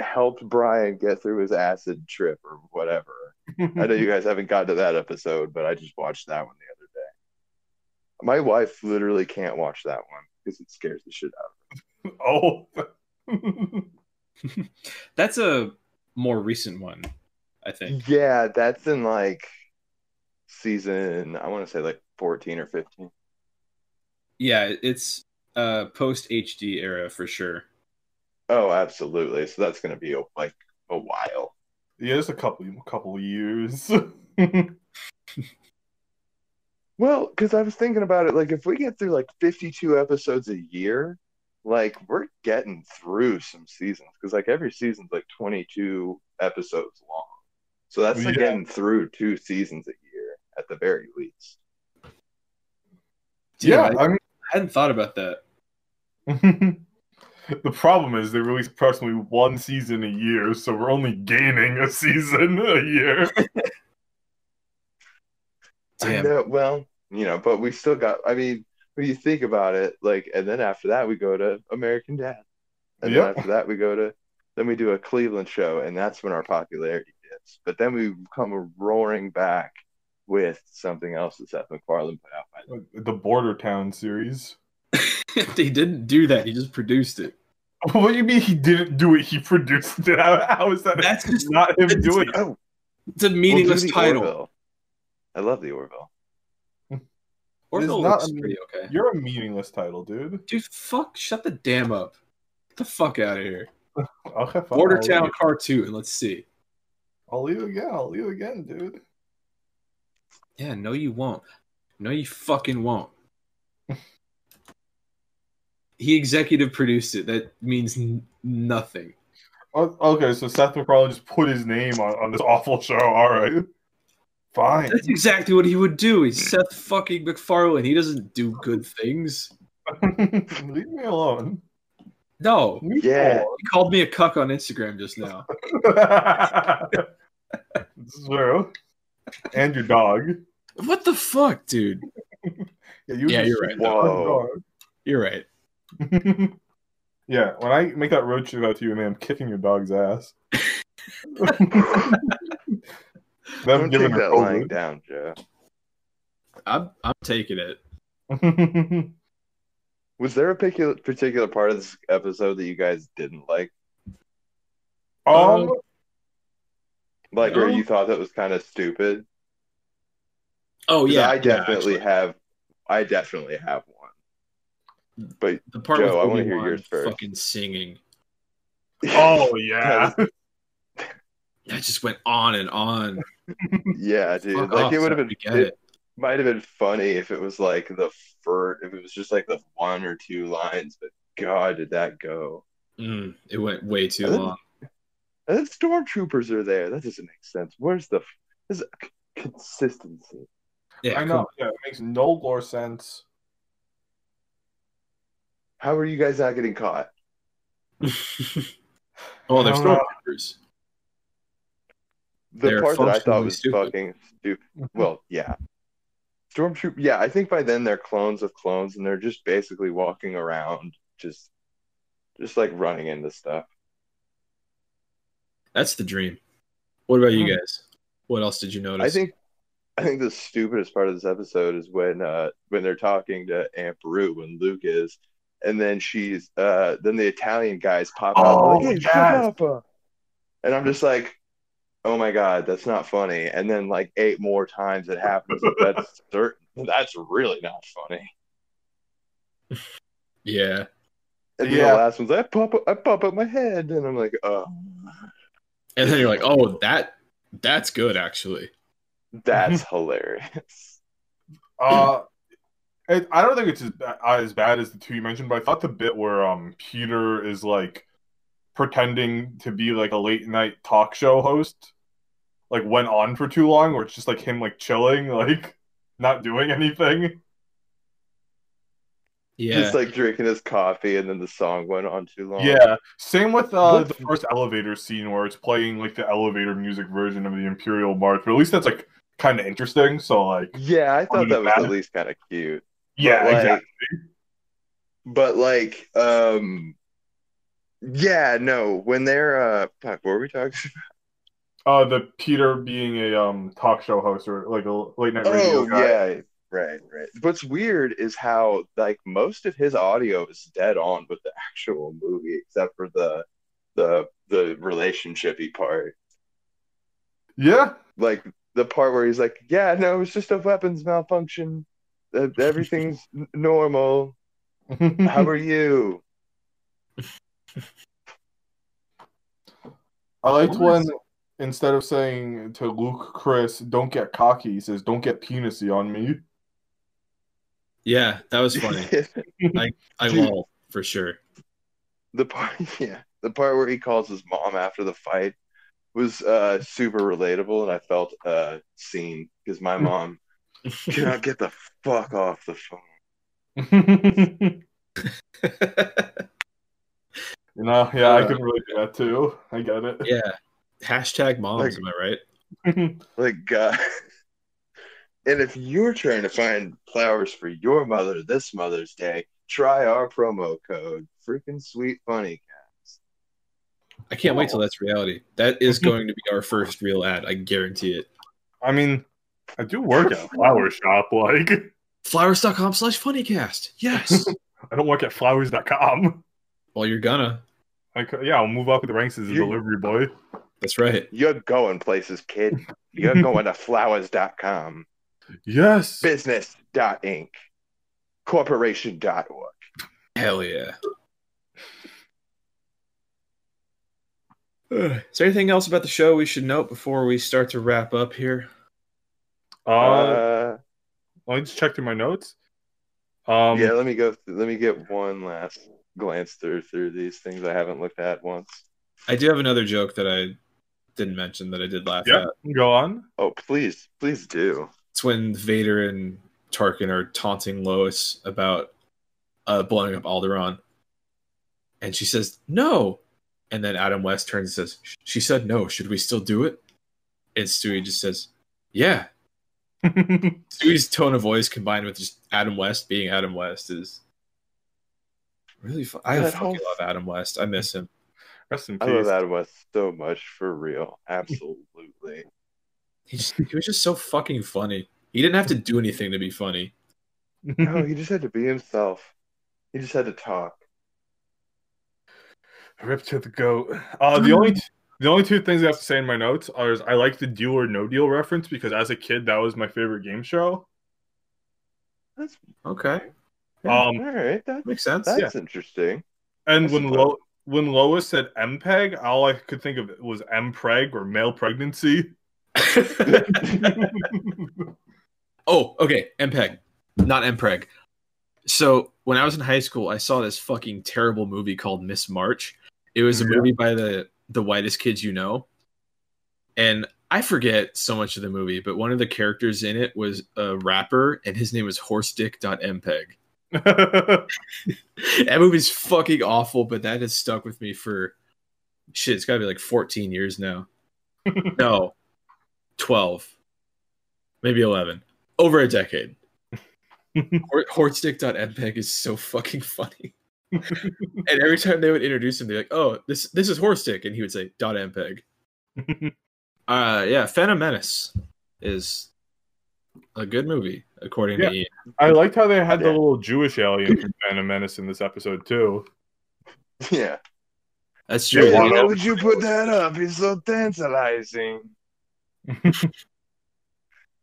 helped Brian get through his acid trip or whatever. I know you guys haven't gotten to that episode, but I just watched that one the other day. My wife literally can't watch that one because it scares the shit out of her. oh. That's a more recent one, I think. Yeah, that's in like season I want to say like 14 or 15. Yeah, it's uh post HD era for sure. Oh, absolutely. So that's going to be like a while. yeah, just a couple couple years. Well, because I was thinking about it, like if we get through like 52 episodes a year, like we're getting through some seasons. Because like every season's like 22 episodes long. So that's like Yeah. getting through two seasons a year at the very least. yeah, I, I mean, I hadn't thought about that. the problem is they release approximately one season a year, so we're only gaining a season a year. I Damn. know, well, you know, but we still got, I mean, when you think about it, like, and then after that, we go to American Dad. And Yep. then after that, we go to, then we do a Cleveland show, and that's when our popularity dips. But then we come roaring back with something else that Seth MacFarlane put out by the the Bordertown series. he didn't do that. He just produced it. What do you mean he didn't do it? He produced it. How, how is that That's just not him it's- doing it? Oh, it's a we'll meaningless title. Orville. I love the Orville. Orville not looks a- pretty okay. You're a meaningless title, dude. Dude, fuck, shut the damn up. Get the fuck out of here. Okay, fine. Border I'll Town leave. cartoon. Let's see. I'll leave again. I'll leave again, dude. Yeah, no, you won't. No, you fucking won't. he executive produced it. That means n- nothing. Okay, so Seth MacFarlane just put his name on, on this awful show. All right, fine. That's exactly what he would do. He's Seth fucking MacFarlane. He doesn't do good things. leave me alone. No, Yeah. he called me a cuck on Instagram just now. alone. this is true. And your dog. What the fuck, dude? Yeah, you yeah you're right. said You're right. yeah, when I make that road trip out to you, man, I'm kicking your dog's ass. Them Don't giving take her that lying COVID. down, Joe. I'm I'm taking it. Was there a particular particular part of this episode that you guys didn't like? um, Like, or No. you thought that was kind of stupid? Oh 'Cause yeah, I definitely actually. have. I definitely have one. But the part Joe, I wanna hear Obi-Wan yours first. Fucking singing. oh yeah. That just went on and on. yeah, dude. Fuck like off, it would have been. get It, it. might have been funny if it was like the first. If it was just like the one or two lines. But God, did that go? Mm, it went way too I didn't- long. And then stormtroopers are there. That doesn't make sense. Where's the this consistency? Yeah, I know. Yeah, it makes no lore sense. How are you guys not getting caught? oh, they're I don't stormtroopers. The They're part that I thought functionally was stupid. fucking stupid. Well, yeah. Stormtroop. Yeah, I think by then they're clones of clones, and they're just basically walking around, just, just like running into stuff. That's the dream. What about you Hmm. guys? What else did you notice? I think, I think the stupidest part of this episode is when, uh, when they're talking to Aunt Beru when Luke is, and then she's, uh, then the Italian guys pop out, Oh, like, "Hey, yes. Papa," and I'm just like, oh my god, that's not funny. And then like eight more times it happens. That's certain. That's really not funny. Yeah. And then Yeah. the last one's I pop up, I pop up my head, and I'm like, oh, And then you're like, oh, that that's good actually. That's hilarious. Uh, It, I don't think it's as, ba- as bad as the two you mentioned, but I thought the bit where um Peter is like pretending to be like a late night talk show host, like went on for too long, or it's just like him like chilling, like not doing anything. Yeah. Just like drinking his coffee, and then the song went on too long. Yeah. Same with uh, the first elevator scene where it's playing like the elevator music version of the Imperial March, but at least that's like kind of interesting. So like, Yeah, I thought that was at least kind of cute. yeah, like- exactly. But like, um, yeah, no, when they're uh, what were we talking? About? Uh, the Peter being a um talk show host or like a late night radio Oh guy. yeah, right, right. What's weird is how like most of his audio is dead on with the actual movie, except for the the the relationshipy part. Yeah. Like the part where he's like, "Yeah, no, it's just a weapons malfunction. Uh, Everything's normal. How are you?" I liked when instead of saying to Luke, Chris, "Don't get cocky," he says, "Don't get penisy on me." Yeah, that was funny. I Dude. will for sure. the part yeah the part where he calls his mom after the fight was uh super relatable and i felt uh seen because my mom cannot get the fuck off the phone You know, yeah, I Uh, can really do that too. I get it. yeah. Hashtag moms, Like- am I right? like god and if you're trying to find flowers for your mother this mother's day try our promo code freaking sweet funny I can't wait till that's reality. That is going to be our first real ad. I guarantee it. I mean, I do work at a flower shop. Like, Flowers.com slash funnycast. Yes. I don't work at flowers.com. well, you're gonna. I could, yeah, I'll move up the ranks as a You- delivery boy. That's right. you're going places kid you're going to flowers.com Yes. business.inc corporation.org Hell yeah. Is there anything else about the show we should note before we start to wrap up here? Uh, uh let me just check through my notes. Um, yeah, let me go. Th- let me get one last glance through through these things I haven't looked at once. I do have another joke that I didn't mention that I did laugh Yeah. at. go on. Oh, please, please do. It's when Vader and Tarkin are taunting Lois about uh, blowing up Alderaan. And she says, no. And then Adam West turns and says, she said no. Should we still do it? And Stewie just says, yeah. Stewie's tone of voice combined with just Adam West being Adam West is really fun. I That fucking whole- love Adam West. I miss him. Rest in I love Adam West so much for real. Absolutely. He, just, he was just so fucking funny. He didn't have to do anything to be funny. no, he just had to be himself. He just had to talk. Rip to the goat. Uh, the only the only two things I have to say in my notes are is I like the Deal or No Deal reference because as a kid that was my favorite game show. That's Okay. Um, all right. That, Makes sense. that's interesting. and I when suppose. Lo- when Lois said MPEG, all I could think of was MPreg or male pregnancy. Oh, okay. MPEG, not MPreg. So when I was in high school, I saw this fucking terrible movie called Miss March. It was a Yeah. movie by the the whitest kids you know, and I forget so much of the movie, but one of the characters in it was a rapper, and his name was Horsedick.mpeg. that movie's fucking awful, but that has stuck with me for shit. It's got to be like 14 years now. no, 12, maybe 11, over a decade. Hor- Hortstick.mpeg is so fucking funny. And every time they would introduce him, they're like, "Oh, this this is Horstick," and he would say "dot mpeg." uh, yeah, Phantom Menace is a good movie according Yeah. to Ian. I liked how they had the little Jewish alien from Phantom Menace in this episode too. Yeah. That's Yeah, true. why You not? know, would you put that up? It's so tantalizing.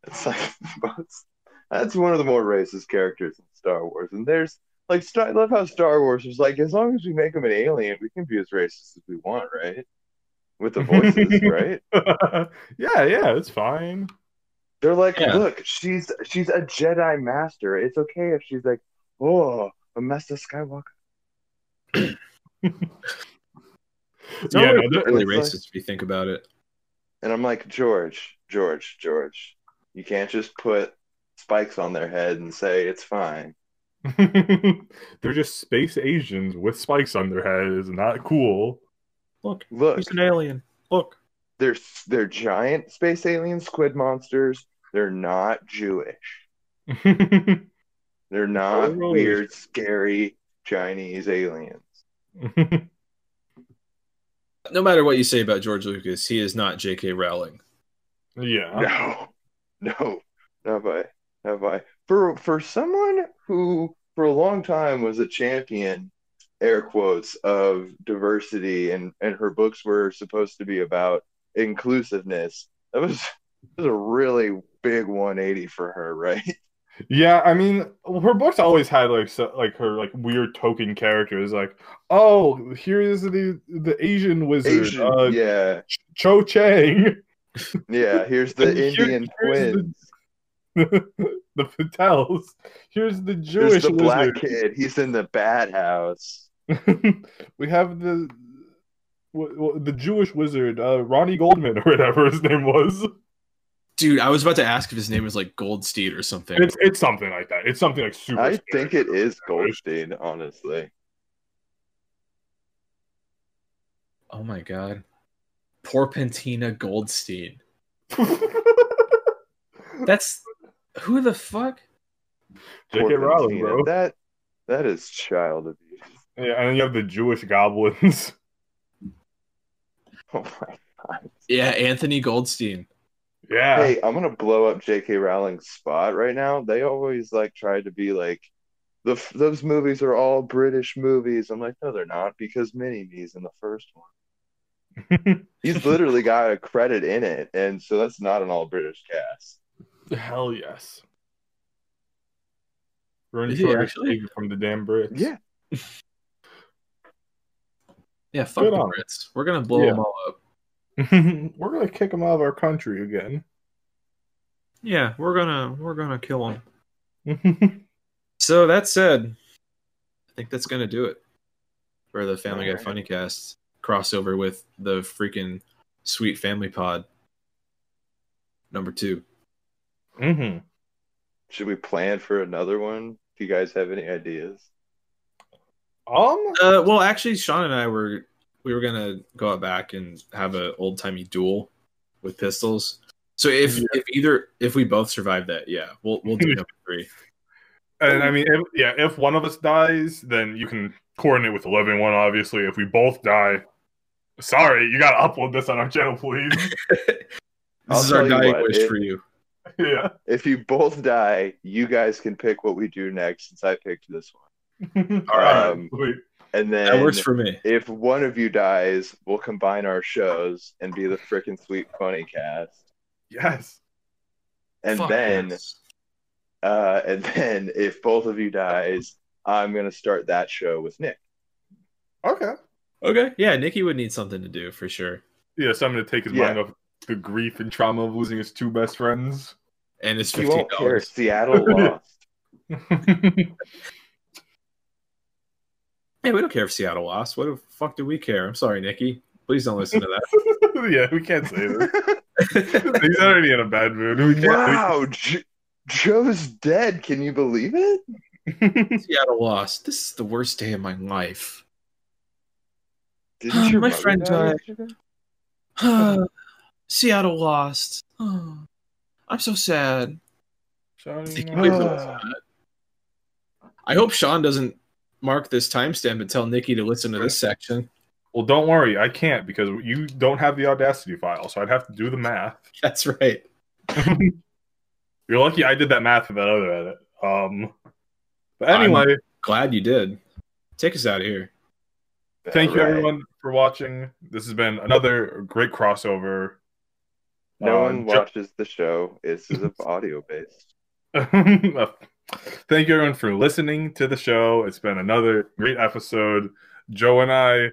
It's like that's, that's one of the more racist characters in Star Wars. And there's like Star, I love how Star Wars is like as long as we make him an alien, we can be as racist as we want, right? With the voices, right? yeah, yeah, it's fine. They're like, Yeah. look, she's she's a Jedi master. It's okay if she's like, oh, a Master Skywalker. It's Yeah, already no, they're- really it's like- racist if you think about it. And I'm like, George, George, George, you can't just put spikes on their head and say it's fine. They're just space Asians with spikes on their head. Is not cool. Look, Look, he's an alien. Look. they're they're giant space alien squid monsters. They're not Jewish. They're not Oh, weird, scary Chinese aliens. No matter what you say about George Lucas, he is not J.K. Rowling. yeah. No, no, not by, not by. For for someone who for a long time was a champion, air quotes, of diversity, and and her books were supposed to be about inclusiveness. That was that was a really big 180 for her, right? Yeah, I mean, her books always had like so, like her like weird token characters. Like, oh, here is the the Asian wizard, Asian, uh, yeah, Cho Chang, yeah. Here's the here- Indian here's the- twins. the Patels. Here's the There's Jewish the black wizard. kid. He's in the bad house. we have the w- w- the Jewish wizard, uh, Ronnie Goldman or whatever his name was. Dude, I was about to ask if his name was like Goldstein or something. It's it's something like that. It's something like super. I scary. think it is Goldstein, honestly. oh my god. Porpentina Goldstein. That's who the fuck? J.K. Poor Rowling, bro. That that is child abuse. Yeah, and then you have the Jewish goblins. Oh my god. Yeah, Anthony Goldstein. yeah. Hey, I'm gonna blow up J.K. Rowling's spot right now. They always like try to be like, the f- those movies are all British movies. I'm like, no, they're not because Mini Me's in the first one. He's literally got a credit in it, and so that's not an all British cast. Hell yes. Run Is he actually? from the damn Brits. Yeah, Yeah, fuck Good the on. Brits. We're gonna blow Yeah. them all up. We're gonna kick them out of our country again. Yeah, we're gonna we're gonna kill them. So that said, I think that's gonna do it for the Family Guy Alright. Funnycast crossover with the freaking Sweet Family Pod number two. Hmm should we plan for another one? Do you guys have any ideas? Um. Uh, well, actually, Sean and I were we were gonna go out back and have a old timey duel with pistols. So if Yeah. if either if we both survive that, yeah, we'll we'll do number three. And I mean, if, yeah, if one of us dies, then you can coordinate with the living one. Obviously, if we both die, sorry, you gotta upload this on our channel, please. This I'll is our dying wish it- for you. Yeah. If you both die, you guys can pick what we do next since I picked this one. All right. Um, sweet. And That works for me. if one of you dies, we'll combine our shows and be the freaking sweet funny cast. Yes. And Fuck then yes. uh and then if both of you dies, I'm gonna start that show with Nick. Okay. okay, yeah, Nikki would need something to do for sure, Yeah, so I'm gonna take his Yeah. mind off the grief and trauma of losing his two best friends. And it's fifteen won't care. dollars. Seattle lost. Hey, we don't care if Seattle lost. What the fuck do we care? I'm sorry, Nikki. Please don't listen to that. yeah, we can't say this. He's already in a bad mood. We can't. wow, J- Joe's dead. Can you believe it? Seattle lost. This is the worst day of my life. Didn't ah, your My friend died. Ah, Seattle lost. Oh, I'm so sad. Shouting Nikki, out. please don't listen to that. I hope Sean doesn't mark this timestamp and tell Nikki to listen to this section. Well, don't worry, I can't because you don't have the Audacity file, so I'd have to do the math. That's right. You're lucky I did that math for that other edit. Um, but anyway, Glad you did. Take us out of here. thank you Alright. everyone for watching. This has been another great crossover. No Uh, one Jo- watches the show. This is audio based. Thank you everyone for listening to the show. It's been another great episode. Joe and I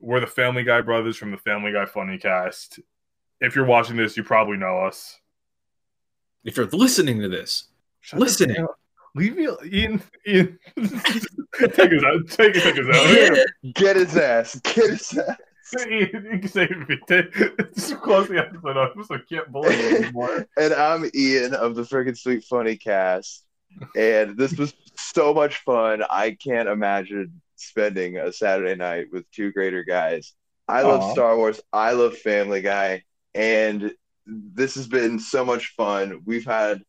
we're the Family Guy brothers from the Family Guy Funnycast. If you're watching this, you probably know us. if you're listening to this, Shut Listening. Leave me, Ian. Ian, take us out. Take, take us out. Get his ass. Get his ass. Ian, you can save me. Take, just close the episode up. I can't bully you anymore. and I'm Ian of the Freaking Sweet Funny Cast. And this was so much fun. I can't imagine spending a Saturday night with two greater guys. I love Aw. Star Wars. I love Family Guy. And this has been so much fun. We've had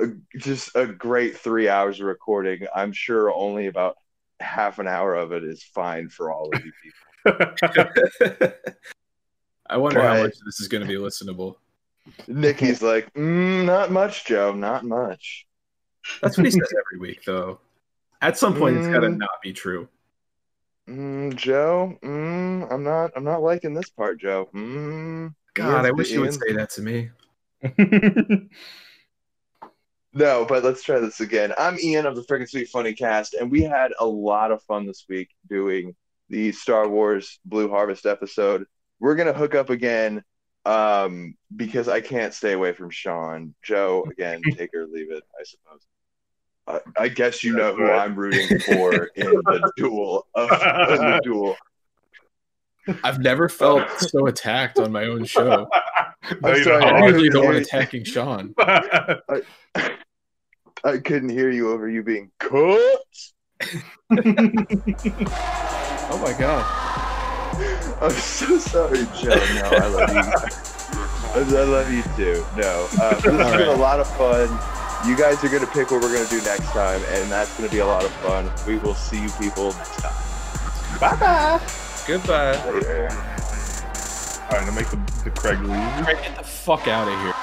a, just a great three hours of recording. I'm sure only about half an hour of it is fine for all of you people. I wonder how much this is going to be listenable. Nikki's like, mm, not much, Joe. Not much. That's what he says every week, though. At some point, it's got to Mm. not be true. Mm, Joe, mm, I'm not. I'm not liking this part, Joe. Mm, God, I wish you would say that to me. No, but let's try this again. I'm Ian of the Freaking Sweet Funny Cast, and we had a lot of fun this week doing the Star Wars Blue Harvest episode. We're gonna hook up again um, because I can't stay away from Sean. Joe, again, take or leave it, I suppose. I, I guess you know That's who. I'm rooting for in the duel. Of, in the duel. I've never felt so attacked on my own show. No, you don't. I'm I usually the couldn't one attacking Sean. I couldn't hear you over you being cut. Oh my god. I'm so sorry, Joe. No, I love you. I love you too. No, uh, this has All been a lot of fun. You guys are gonna pick what we're gonna do next time, and that's gonna be a lot of fun. We will see you people next time. Bye bye. Goodbye. Later. All right, now make the, the Craig leave. Craig, get the fuck out of here.